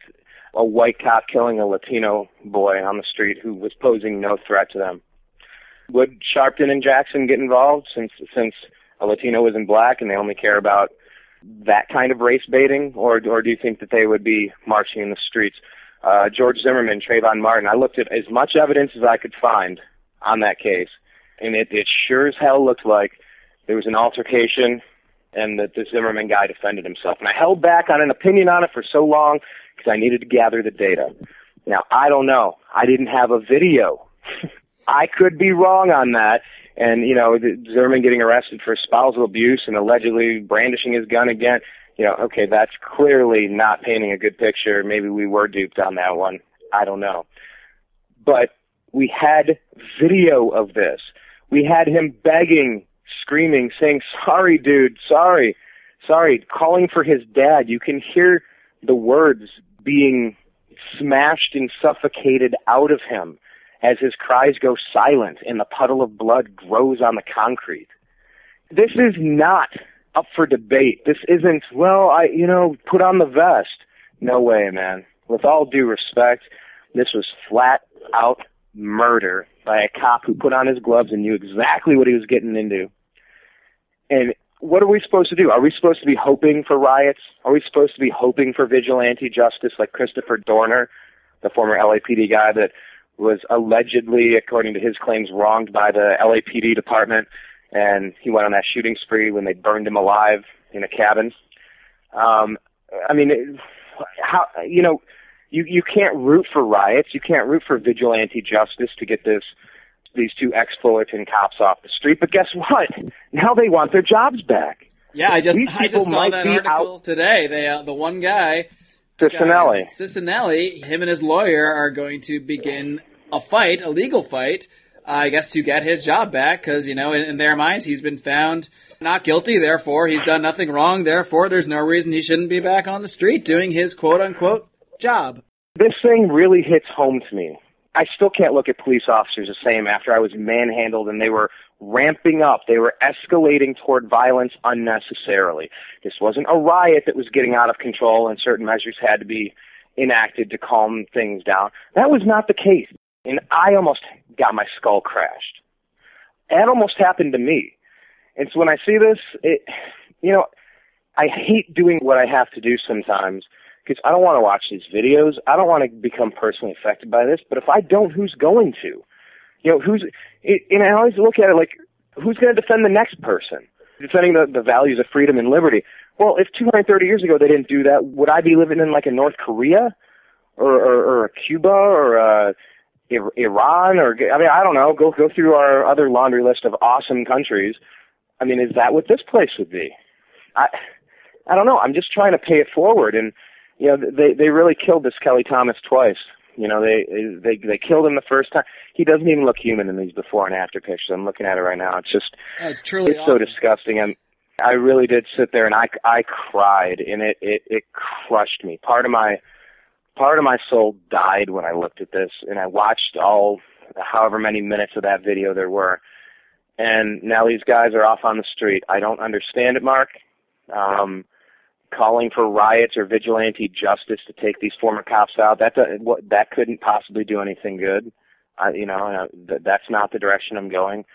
a white cop killing a Latino boy on the street who was posing no threat to them, would Sharpton and Jackson get involved since since a Latino isn't black and they only care about that kind of race baiting, or or do you think that they would be marching in the streets? Uh, George Zimmerman, Trayvon Martin. I looked at as much evidence as I could find on that case, and it, it sure as hell looked like there was an altercation and that the Zimmerman guy defended himself. And I held back on an opinion on it for so long because I needed to gather the data. Now, I don't know. I didn't have a video. I could be wrong on that. And, you know, Zimmerman getting arrested for spousal abuse and allegedly brandishing his gun again. You know, okay, that's clearly not painting a good picture. Maybe we were duped on that one. I don't know. But we had video of this. We had him begging, screaming, saying, sorry, dude, sorry, sorry, calling for his dad. You can hear the words being smashed and suffocated out of him as his cries go silent and the puddle of blood grows on the concrete. This is not up for debate. This isn't, well, I, you know, put on the vest. No way, man. With all due respect, this was flat out murder by a cop who put on his gloves and knew exactly what he was getting into. And what are we supposed to do? Are we supposed to be hoping for riots? Are we supposed to be hoping for vigilante justice like Christopher Dorner, the former LAPD guy that was allegedly, according to his claims, wronged by the LAPD department, and he went on that shooting spree when they burned him alive in a cabin. Um, I mean, how you know, you you can't root for riots, you can't root for vigilante justice to get this these two ex-Fullerton cops off the street. But guess what? Now they want their jobs back. Yeah, I just I just saw might that article out- today. They uh, the one guy Cicinelli. Cicinelli, him and his lawyer are going to begin a fight, a legal fight, I guess, to get his job back because, you know, in, in their minds, he's been found not guilty. Therefore, he's done nothing wrong. Therefore, there's no reason he shouldn't be back on the street doing his quote unquote job. This thing really hits home to me. I still can't look at police officers the same after I was manhandled and they were ramping up. They were escalating toward violence unnecessarily. This wasn't a riot that was getting out of control and certain measures had to be enacted to calm things down. That was not the case. And I almost got my skull crashed. That almost happened to me. And so when I see this, it, you know, I hate doing what I have to do sometimes because I don't want to watch these videos. I don't want to become personally affected by this. But if I don't, who's going to? You know, who's? It, and I always look at it like, who's going to defend the next person? Defending the, the values of freedom and liberty. Well, if 230 years ago they didn't do that, would I be living in like a North Korea, or or, or a Cuba, or a Ir- Iran, or I mean, I don't know. Go go through our other laundry list of awesome countries. I mean, is that what this place would be? I I don't know. I'm just trying to pay it forward, and you know, they they really killed this Kelly Thomas twice. You know, they they they killed him the first time. He doesn't even look human in these before and after pictures. I'm looking at it right now. It's just That's truly it's so awful. disgusting. And I really did sit there and I I cried, and it it it crushed me. Part of my part of my soul died when I looked at this, and I watched all however many minutes of that video there were. And now these guys are off on the street. I don't understand it, Marc. Um, calling for riots or vigilante justice to take these former cops out that what that couldn't possibly do anything good. I, you know, that's not the direction I'm going.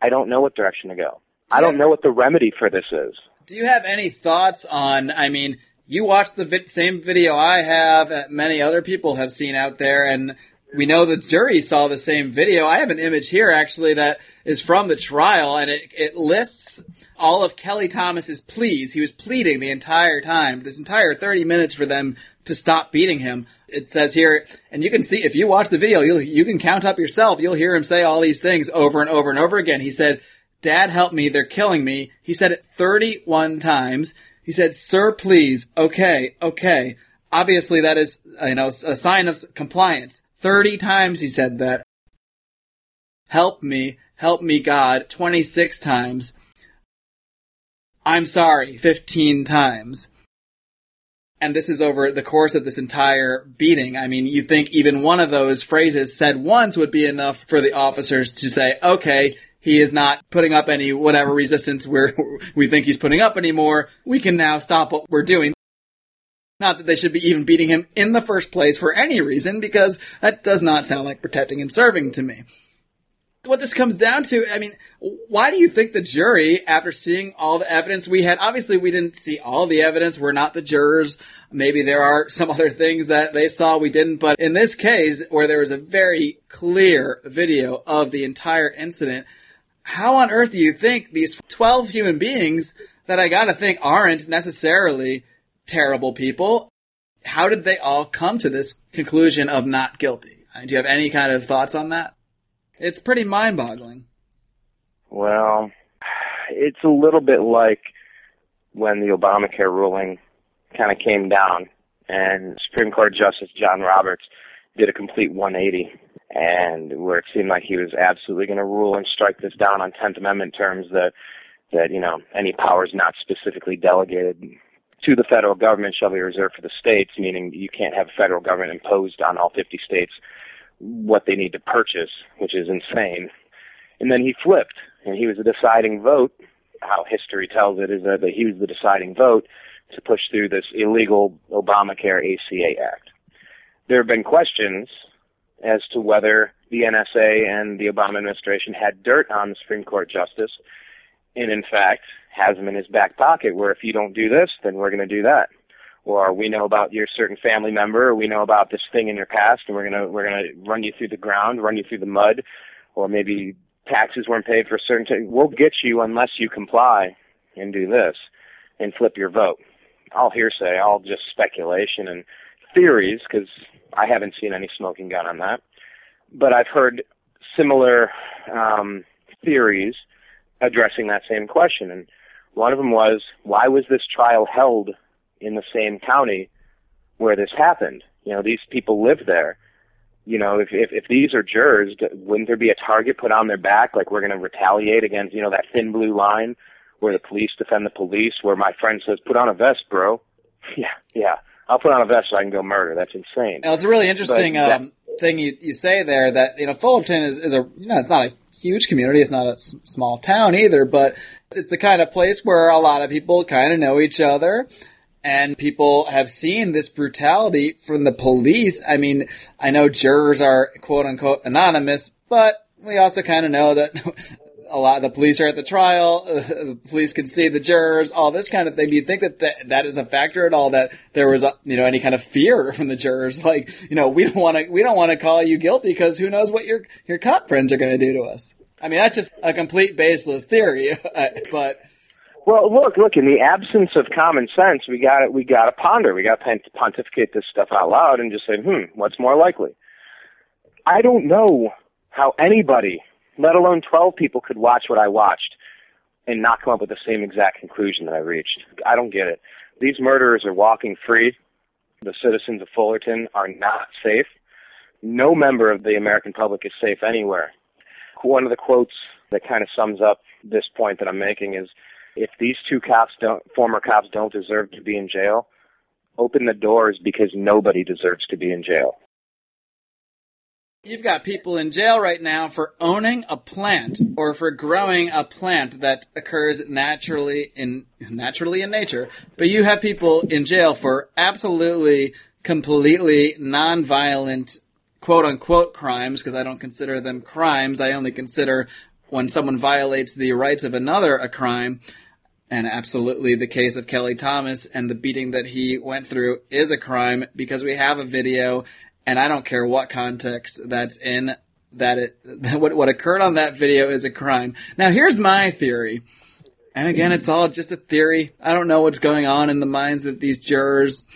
I don't know what direction to go. I don't know what the remedy for this is. Do you have any thoughts on? I mean, you watched the vi- same video I have, uh, many other people have seen out there, and we know the jury saw the same video. I have an image here actually that is from the trial, and it, it lists all of Kelly Thomas's pleas. He was pleading the entire time, this entire 30 minutes for them to stop beating him. It says here, and you can see if you watch the video, you'll, you can count up yourself. You'll hear him say all these things over and over and over again. He said, Dad, help me. They're killing me. He said it 31 times. He said, Sir, please. Okay. Okay. Obviously that is, you know, a sign of compliance. 30 times he said that. Help me. Help me, God. 26 times. I'm sorry. 15 times. And this is over the course of this entire beating. I mean, you think even one of those phrases said once would be enough for the officers to say, okay, he is not putting up any whatever resistance we're, we think he's putting up anymore. We can now stop what we're doing. Not that they should be even beating him in the first place for any reason, because that does not sound like protecting and serving to me. What this comes down to, I mean, why do you think the jury, after seeing all the evidence we had, obviously we didn't see all the evidence, we're not the jurors, maybe there are some other things that they saw we didn't, but in this case, where there was a very clear video of the entire incident, how on earth do you think these 12 human beings that I gotta think aren't necessarily terrible people, how did they all come to this conclusion of not guilty? Uh, Do you have any kind of thoughts on that? It's pretty mind boggling. Well, it's a little bit like when the Obamacare ruling kind of came down and Supreme Court Justice John Roberts did a complete 180 and where it seemed like he was absolutely going to rule and strike this down on 10th Amendment terms that that you know any powers not specifically delegated to the federal government shall be reserved for the states, meaning you can't have a federal government imposed on all 50 states what they need to purchase, which is insane. And then he flipped, and he was the deciding vote. How history tells it is that he was the deciding vote to push through this illegal Obamacare ACA Act. There have been questions as to whether the NSA and the Obama administration had dirt on the Supreme Court justice, and in fact has them in his back pocket. Where if you don't do this, then we're going to do that, or we know about your certain family member, or we know about this thing in your past, and we're gonna we're gonna run you through the ground, run you through the mud, or maybe taxes weren't paid for a certain time. We'll get you unless you comply and do this and flip your vote. All hearsay, all just speculation and theories, because I haven't seen any smoking gun on that. But I've heard similar um, theories addressing that same question. And one of them was, why was this trial held in the same county where this happened? You know, these people live there. You know, if if, if these are jurors, wouldn't there be a target put on their back, like we're going to retaliate against, you know, that thin blue line where the police defend the police, where my friend says, "Put on a vest, bro." Yeah, yeah. I'll put on a vest so I can go murder. That's insane. Now, it's a really interesting that- um, thing you, you say there that, you know, Fullerton is, is a, you know, it's not a huge community. It's not a s- small town either, but it's the kind of place where a lot of people kind of know each other. And people have seen this brutality from the police. I mean, I know jurors are quote unquote anonymous, but we also kind of know that a lot of the police are at the trial. the police can see the jurors, all this kind of thing. Do you think that that, that is a factor at all? That there was, a, you know, any kind of fear from the jurors? Like, you know, we don't want to, we don't want to call you guilty because who knows what your your cop friends are going to do to us. I mean, that's just a complete baseless theory, but Well, look, look. In the absence of common sense, we got we got to ponder. We got to pontificate this stuff out loud and just say, hmm, what's more likely? I don't know how anybody, let alone twelve people, could watch what I watched and not come up with the same exact conclusion that I reached. I don't get it. These murderers are walking free. The citizens of Fullerton are not safe. No member of the American public is safe anywhere. One of the quotes that kind of sums up this point that I'm making is if these two cops don't, former cops don't deserve to be in jail, open the doors because nobody deserves to be in jail. You've got people in jail right now for owning a plant or for growing a plant that occurs naturally in naturally in nature. But you have people in jail for absolutely completely non-violent quote unquote crimes because I don't consider them crimes. I only consider when someone violates the rights of another a crime. And absolutely the case of Kelly Thomas and the beating that he went through is a crime because we have a video and I don't care what context that's in that it that what what occurred on that video is a crime. Now here's my theory. And again, it's all just a theory. I don't know what's going on in the minds of these jurors.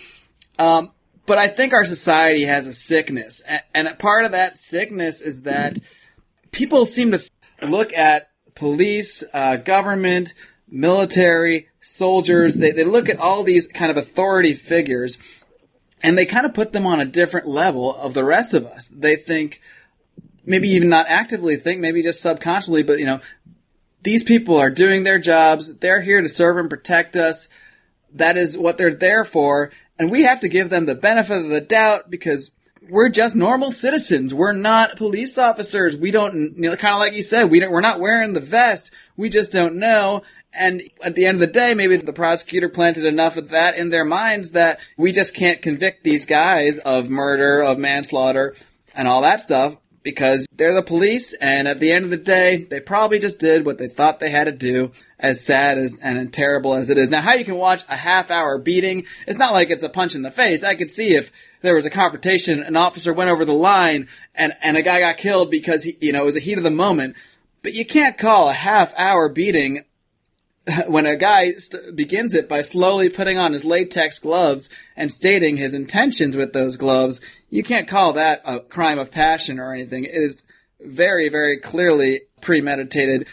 Um, but I think our society has a sickness. And, and a part of that sickness is that people seem to look at police, uh, government, military, soldiers. They, they look at all these kind of authority figures and they kind of put them on a different level of the rest of us. They think, maybe even not actively think, maybe just subconsciously, but you know, these people are doing their jobs. They're here to serve and protect us. That is what they're there for. And we have to give them the benefit of the doubt because we're just normal citizens. We're not police officers. We don't, you know, kind of like you said, we don't, we're not wearing the vest. We just don't know. And at the end of the day, maybe the prosecutor planted enough of that in their minds that we just can't convict these guys of murder, of manslaughter, and all that stuff because they're the police. And at the end of the day, they probably just did what they thought they had to do. As sad as and terrible as it is. Now, how you can watch a half hour beating, it's not like it's a punch in the face. I could see if there was a confrontation, an officer went over the line and, and a guy got killed because he, you know, it was a heat of the moment. But you can't call a half hour beating when a guy st- begins it by slowly putting on his latex gloves and stating his intentions with those gloves, you can't call that a crime of passion or anything. It is very, very clearly premeditated.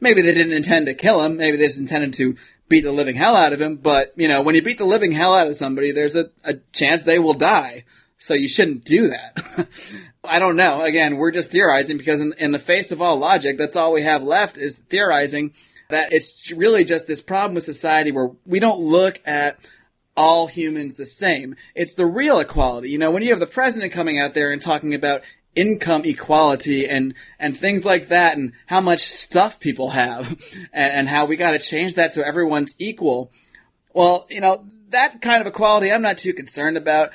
Maybe they didn't intend to kill him. Maybe they just intended to beat the living hell out of him, but you know, when you beat the living hell out of somebody, there's a, a chance they will die. So you shouldn't do that. I don't know. Again, we're just theorizing because in, in the face of all logic, that's all we have left is theorizing that it's really just this problem with society where we don't look at all humans the same. It's the real equality. You know, when you have the president coming out there and talking about income equality and, and things like that and how much stuff people have and, and how we gotta change that so everyone's equal. Well, you know, that kind of equality I'm not too concerned about.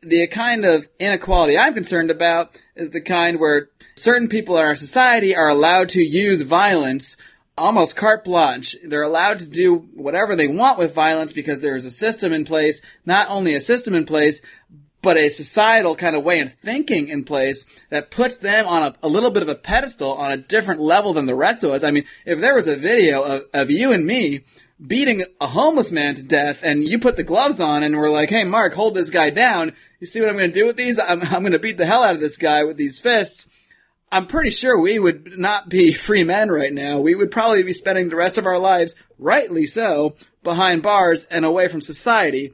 The kind of inequality I'm concerned about is the kind where certain people in our society are allowed to use violence almost carte blanche. They're allowed to do whatever they want with violence because there is a system in place, not only a system in place, but a societal kind of way of thinking in place that puts them on a, a, little bit of a pedestal on a different level than the rest of us. I mean, if there was a video of, of you and me beating a homeless man to death and you put the gloves on and we're like, hey, Marc, hold this guy down. You see what I'm going to do with these? I'm, I'm going to beat the hell out of this guy with these fists. I'm pretty sure we would not be free men right now. We would probably be spending the rest of our lives, rightly so, behind bars and away from society.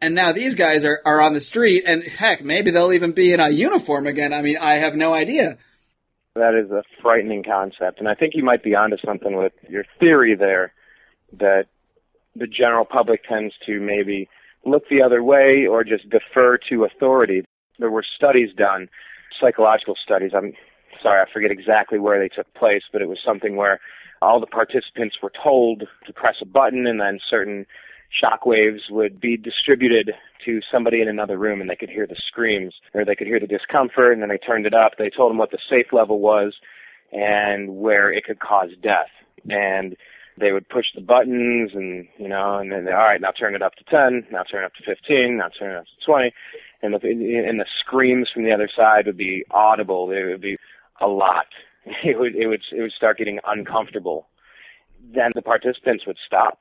And now these guys are, are on the street and heck, maybe they'll even be in a uniform again. I mean, I have no idea. That is a frightening concept. And I think you might be onto something with your theory there that the general public tends to maybe look the other way or just defer to authority. There were studies done, psychological studies. I'm sorry, I forget exactly where they took place, but it was something where all the participants were told to press a button and then certain shock waves would be distributed to somebody in another room and they could hear the screams or they could hear the discomfort and then they turned it up. They told them what the safe level was and where it could cause death. And they would push the buttons and, you know, and then, all right, now turn it up to 10, now turn it up to 15, now turn it up to 20. And the, and the screams from the other side would be audible. They would be a lot. It would it would it would start getting uncomfortable. Then the participants would stop.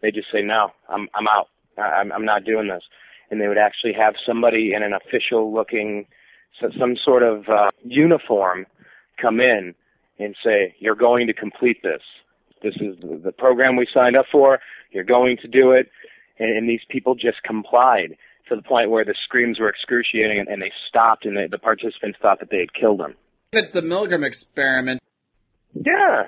They just say, "No, I'm I'm out. I'm I'm not doing this." And they would actually have somebody in an official looking, so some sort of uh, uniform, come in and say, "You're going to complete this. This is the program we signed up for. You're going to do it." And, and these people just complied to the point where the screams were excruciating, and, and they stopped, and the, the participants thought that they had killed them. It's the Milgram experiment. Yeah.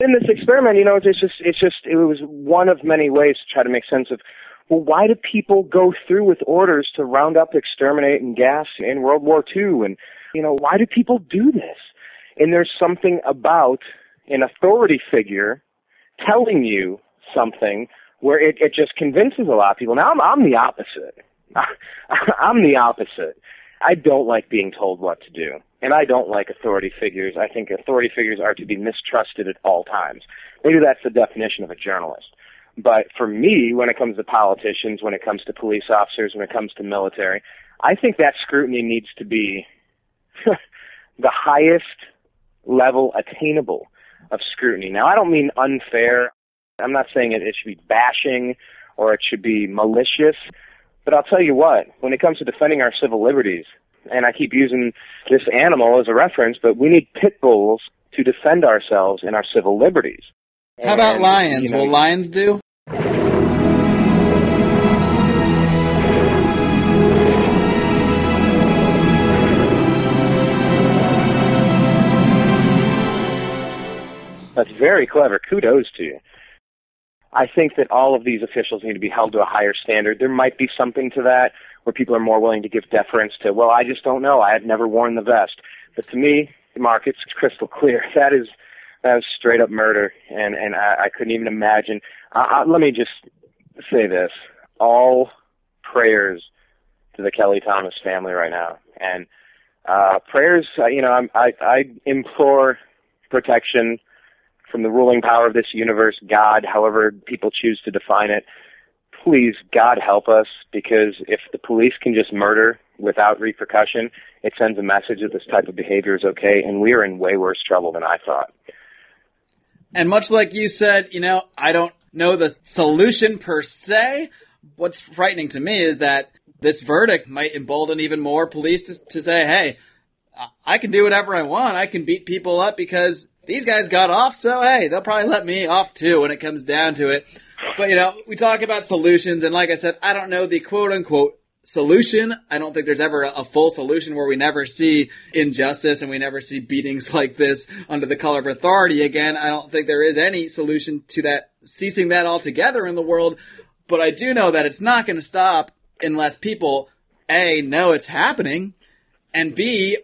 In this experiment, you know, it's just it's just it was one of many ways to try to make sense of well, why do people go through with orders to round up, exterminate, and gas in World War II? And you know, why do people do this? And there's something about an authority figure telling you something where it, it just convinces a lot of people. Now I'm I'm the opposite. I'm the opposite. I don't like being told what to do. And I don't like authority figures. I think authority figures are to be mistrusted at all times. Maybe that's the definition of a journalist. But for me, when it comes to politicians, when it comes to police officers, when it comes to military, I think that scrutiny needs to be the highest level attainable of scrutiny. Now, I don't mean unfair. I'm not saying it, it should be bashing or it should be malicious. But I'll tell you what, when it comes to defending our civil liberties, and I keep using this animal as a reference, but we need pit bulls to defend ourselves and our civil liberties. How about and, lions? You know, Will lions do? That's very clever. Kudos to you. I think that all of these officials need to be held to a higher standard. There might be something to that where people are more willing to give deference to, well, I just don't know. I have never worn the vest. But to me, Marc, it's crystal clear. That is that was straight up murder, and and I, I couldn't even imagine. Uh, let me just say this: all prayers to the Kelly Thomas family right now, and uh, prayers. Uh, you know, I'm, I I implore protection from the ruling power of this universe, God, however people choose to define it. Please, God help us, because if the police can just murder without repercussion, it sends a message that this type of behavior is okay, and we are in way worse trouble than I thought. And much like you said, you know, I don't know the solution per se. What's frightening to me is that this verdict might embolden even more police to, to say, hey, I can do whatever I want. I can beat people up because these guys got off, so hey, they'll probably let me off too when it comes down to it. But you know, we talk about solutions, and like I said, I don't know the quote unquote solution. I don't think there's ever a, full solution where we never see injustice and we never see beatings like this under the color of authority again. I don't think there is any solution to that, ceasing that altogether in the world. But I do know that it's not going to stop unless people, A, know it's happening, and B,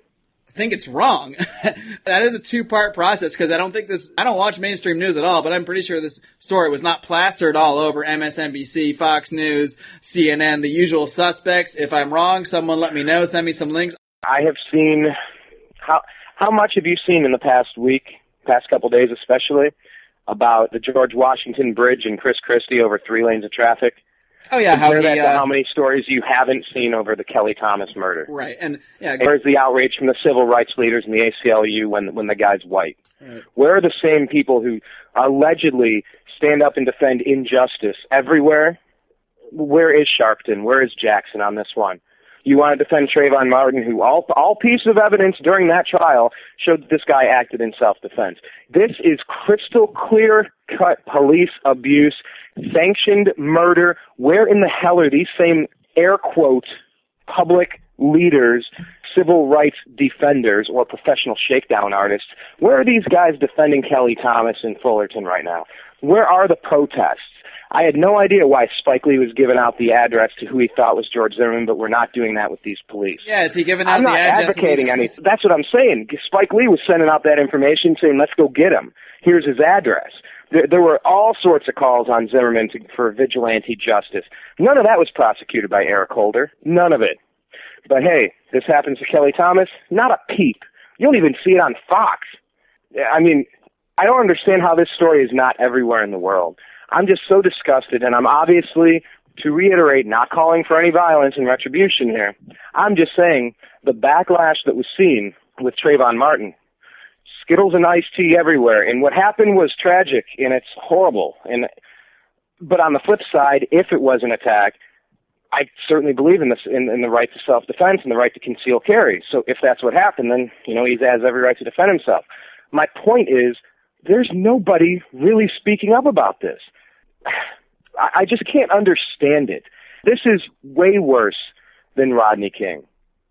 think it's wrong. that is a two part process because I don't think this, I don't watch mainstream news at all, but I'm pretty sure this story was not plastered all over MSNBC, Fox News, CNN, the usual suspects. If I'm wrong, someone let me know, send me some links. I have seen, how, how much have you seen in the past week, past couple days especially, about the George Washington Bridge and Chris Christie over three lanes of traffic? Oh yeah, Compare how that he, to uh, how many stories you haven't seen over the Kelly Thomas murder. right, and yeah, Where's the outrage from the civil rights leaders and the ACLU when when the guy's white? Right. Where are the same people who allegedly stand up and defend injustice everywhere? Where is Sharpton? Where is Jackson on this one? You want to defend Trayvon Martin, who all all pieces of evidence during that trial showed that this guy acted in self-defense. This is crystal clear cut police abuse, sanctioned murder. Where in the hell are these same air quote public leaders, civil rights defenders, or professional shakedown artists? Where are these guys defending Kelly Thomas in Fullerton right now? Where are the protests? I had no idea why Spike Lee was giving out the address to who he thought was George Zimmerman, but we're not doing that with these police. yeah, is he giving out I'm the not address? of advocating any. That's what I'm saying. Spike Lee was sending out that information, saying, "Let's go get him. Here's his address." There, there were all sorts of calls on Zimmerman to, for vigilante justice. None of that was prosecuted by Eric Holder. None of it. But hey, this happens to Kelly Thomas. Not a peep. You don't even see it on Fox. I mean, I don't understand how this story is not everywhere in the world. I'm just so disgusted, and I'm obviously, to reiterate, not calling for any violence and retribution here. I'm just saying the backlash that was seen with Trayvon Martin, Skittles and iced tea everywhere, and what happened was tragic and it's horrible. And but on the flip side, if it was an attack, I certainly believe in this in, in the right to self-defense and the right to conceal carry. So if that's what happened, then you know he has every right to defend himself. My point is, there's nobody really speaking up about this. I, I just can't understand it. This is way worse than Rodney King.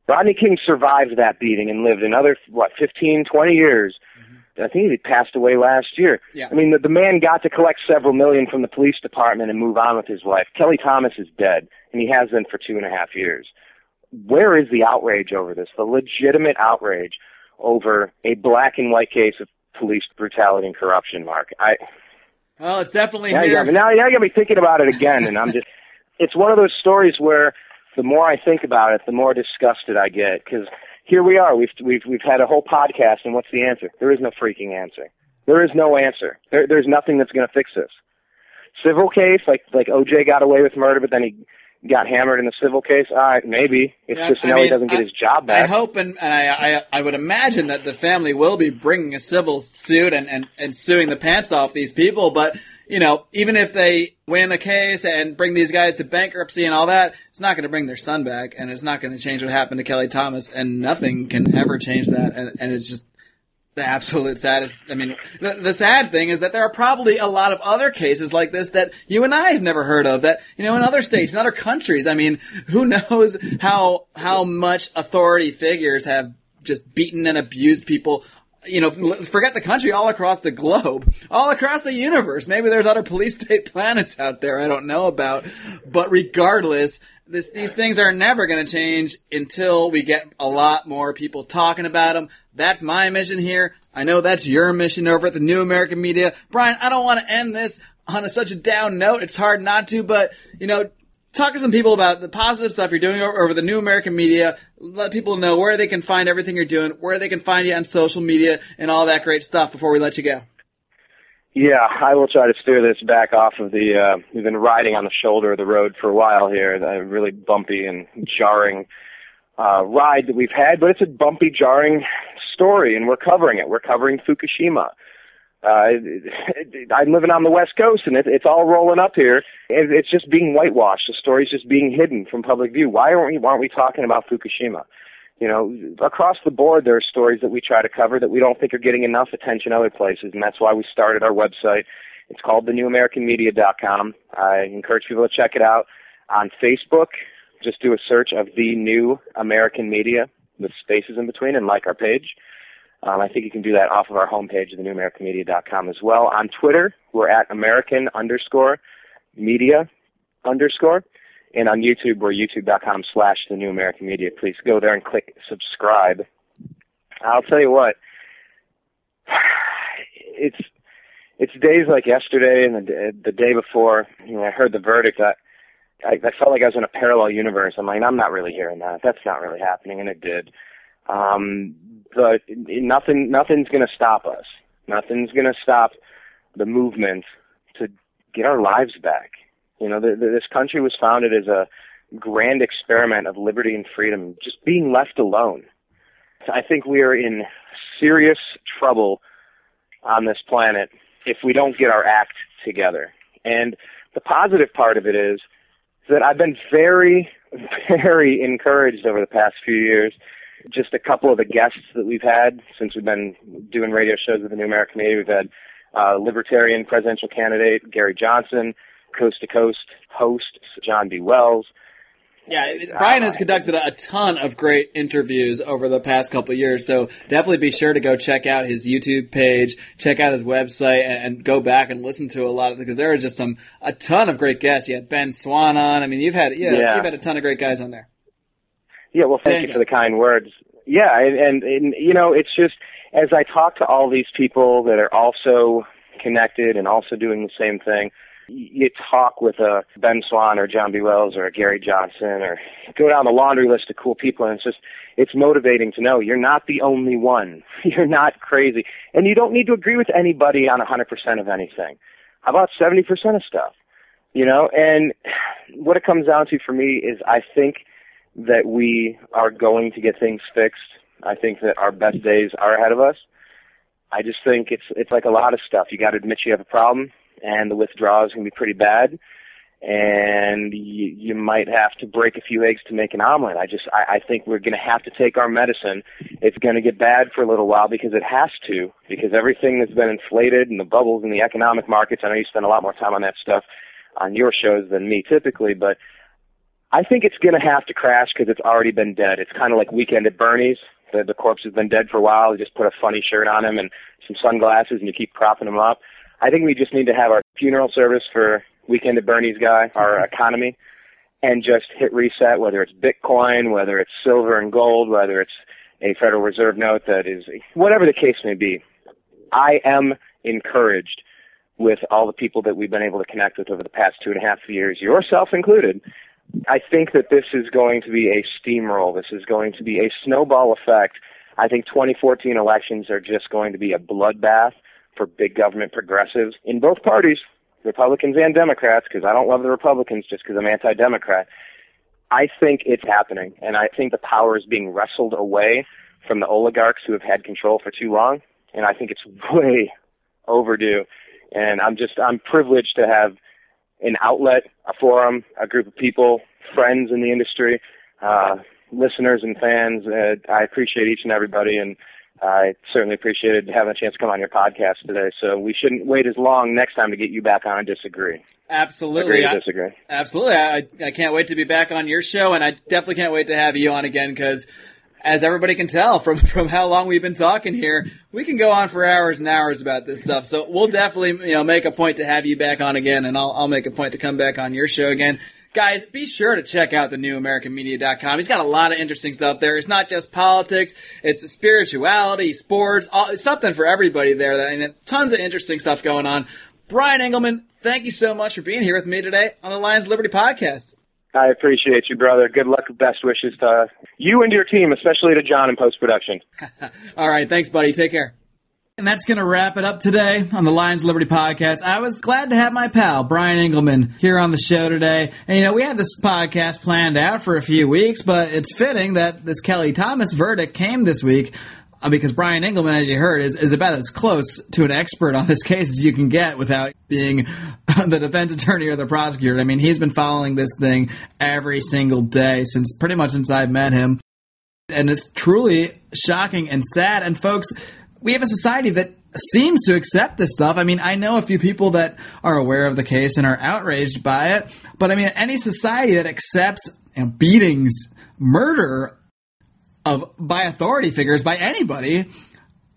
Rodney King survived that beating and lived another what 15, 20 years. Mm-hmm. I think he passed away last year. Yeah. I mean, the, the man got to collect several million from the police department and move on with his life. Kelly Thomas is dead, and he has been for two and a half years. Where is the outrage over this? The legitimate outrage over a black and white case of police brutality and corruption, Marc. I Well, it's definitely now you here. me, now, now you got me thinking about it again, and I'm just. It's one of those stories where the more I think about it, the more disgusted I get because here we are. We've we've we've had a whole podcast, and what's the answer? There is no freaking answer. There is no answer. There, there's nothing that's going to fix this. Civil case, like like OJ got away with murder, but then he got hammered in the civil case. All right, maybe if Yeah, I mean, doesn't get I- his job back. I hope and, and I, I I would imagine that the family will be bringing a civil suit and, and, and suing the pants off these people. But you know, even if they win a case and bring these guys to bankruptcy and all that, it's not going to bring their son back, and it's not going to change what happened to Kelly Thomas, and nothing can ever change that. And, and it's just the absolute saddest. I mean, the, the sad thing is that there are probably a lot of other cases like this that you and I have never heard of. That you know, in other states, in other countries. I mean, who knows how how much authority figures have just beaten and abused people. You know, forget the country, all across the globe, all across the universe. Maybe there's other police state planets out there I don't know about. But regardless, this, these things are never going to change until we get a lot more people talking about them. That's my mission here. I know that's your mission over at the New American Media. Brian, I don't want to end this on a, such a down note. It's hard not to, but you know, talk to some people about the positive stuff you're doing over, over the New American Media. Let people know where they can find everything you're doing, where they can find you on social media, and all that great stuff before we let you go. Yeah, I will try to steer this back off of the. Uh, we've been riding on the shoulder of the road for a while here. A really bumpy and jarring uh, ride that we've had, but it's a bumpy, jarring story, and we're covering it. We're covering Fukushima. Uh, I'm living on the West Coast, and it, it's all rolling up here. It, it's just being whitewashed. The story's just being hidden from public view. Why aren't we? Why aren't we talking about Fukushima? You know, across the board, there are stories that we try to cover that we don't think are getting enough attention other places, and that's why we started our website. It's called thenewamericanmedia.com. I encourage people to check it out on Facebook. Just do a search of the New American Media with spaces in between and like our page. Um, I think you can do that off of our homepage, thenewamericanmedia.com as well. On Twitter, we're at American underscore media underscore. And on YouTube, we're youtube.com slash the new American media. Please go there and click subscribe. I'll tell you what, it's, it's days like yesterday and the, the day before, you know, I heard the verdict. I, I, I felt like I was in a parallel universe. I'm like, I'm not really hearing that. That's not really happening. And it did. Um, but nothing, nothing's going to stop us. Nothing's going to stop the movement to get our lives back. You know, the, the, this country was founded as a grand experiment of liberty and freedom, just being left alone. I think we are in serious trouble on this planet if we don't get our act together. And the positive part of it is that I've been very, very encouraged over the past few years. Just a couple of the guests that we've had since we've been doing radio shows with the New American Media. We've had uh, Libertarian presidential candidate Gary Johnson, Coast to Coast host John B. Wells. Yeah, Brian has conducted a ton of great interviews over the past couple years, so definitely be sure to go check out his YouTube page, check out his website, and, and go back and listen to a lot of because there is just some a ton of great guests. You had Ben Swann on. I mean, you've had yeah, yeah. you've had a ton of great guys on there. Yeah, well, thank you for the kind words. Yeah, and, and and you know, it's just as I talk to all these people that are also connected and also doing the same thing you talk with a Ben Swann or John B. Wells or a Gary Johnson or go down the laundry list of cool people and it's just it's motivating to know you're not the only one. You're not crazy. And you don't need to agree with anybody on a 100% of anything. How about 70% of stuff? You know, and what it comes down to for me is I think that we are going to get things fixed. I think that our best days are ahead of us. I just think it's it's like a lot of stuff. You got to admit you have a problem and the withdrawal is going to be pretty bad. And you, you might have to break a few eggs to make an omelet. I just, I, I think we're going to have to take our medicine. It's going to get bad for a little while because it has to, because everything that's been inflated and the bubbles in the economic markets. I know you spend a lot more time on that stuff on your shows than me typically, but I think it's going to have to crash because it's already been dead. It's kind of like Weekend at Bernie's. The, the corpse has been dead for a while. You just put a funny shirt on him and some sunglasses, and you keep propping him up. I think we just need to have our funeral service for Weekend at Bernie's guy, our economy, and just hit reset, whether it's Bitcoin, whether it's silver and gold, whether it's a Federal Reserve note that is, whatever the case may be. I am encouraged with all the people that we've been able to connect with over the past two and a half years, yourself included. I think that this is going to be a steamroll. This is going to be a snowball effect. I think 2014 elections are just going to be a bloodbath for big government progressives in both parties, Republicans and Democrats, because I don't love the Republicans just because I'm anti-Democrat. I think it's happening, and I think the power is being wrestled away from the oligarchs who have had control for too long, and I think it's way overdue. And I'm just I'm privileged to have an outlet, a forum, a group of people, friends in the industry, uh, listeners and fans. Uh, I appreciate each and everybody, and I certainly appreciated having a chance to come on your podcast today. So we shouldn't wait as long next time to get you back on and disagree. Absolutely. Agree disagree. I, absolutely. I, I can't wait to be back on your show, and I definitely can't wait to have you on again because, as everybody can tell from, from how long we've been talking here, we can go on for hours and hours about this stuff. So we'll definitely, you know, make a point to have you back on again, and I'll, I'll make a point to come back on your show again guys, be sure to check out the. He's got a lot of interesting stuff there. It's not just politics, it's spirituality, sports, all, something for everybody there. That, and tons of interesting stuff going on. Brian Engelman, thank you so much for being here with me today on the Lions Liberty podcast. I appreciate you, brother. Good luck. Best wishes to you and your team, especially to John in post production. all right. Thanks, buddy. Take care. And that's going to wrap it up today on the Lions Liberty podcast. I was glad to have my pal, Brian Engelman, here on the show today. And, you know, we had this podcast planned out for a few weeks, but it's fitting that this Kelly Thomas verdict came this week uh, because Brian Engelman, as you heard, is, is about as close to an expert on this case as you can get without being the defense attorney or the prosecutor. I mean, he's been following this thing every single day since pretty much since I've met him. And it's truly shocking and sad. And folks, we have a society that seems to accept this stuff. I mean, I know a few people that are aware of the case and are outraged by it, but I mean, any society that accepts you know, beatings, murder of by authority figures, by anybody,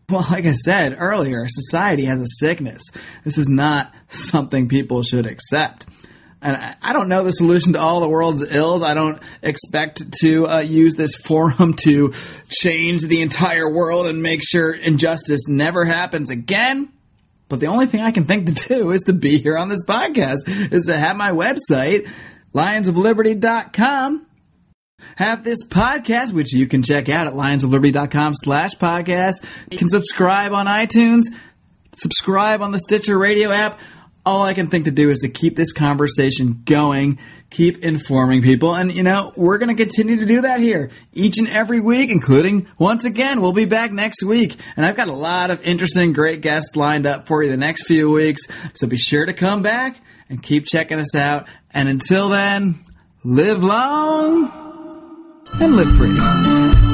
well, like I said earlier, society has a sickness. This is not something people should accept. And I don't know the solution to all the world's ills. I don't expect to uh, use this forum to change the entire world and make sure injustice never happens again. But the only thing I can think to do is to be here on this podcast, is to have my website, lionsofliberty.com, have this podcast, which you can check out at lionsofliberty.com slash podcast. You can subscribe on iTunes, subscribe on the Stitcher radio app all I can think to do is to keep this conversation going, keep informing people, and you know, we're going to continue to do that here each and every week, including once again, we'll be back next week. And I've got a lot of interesting, great guests lined up for you the next few weeks, so be sure to come back and keep checking us out. And until then, live long and live free.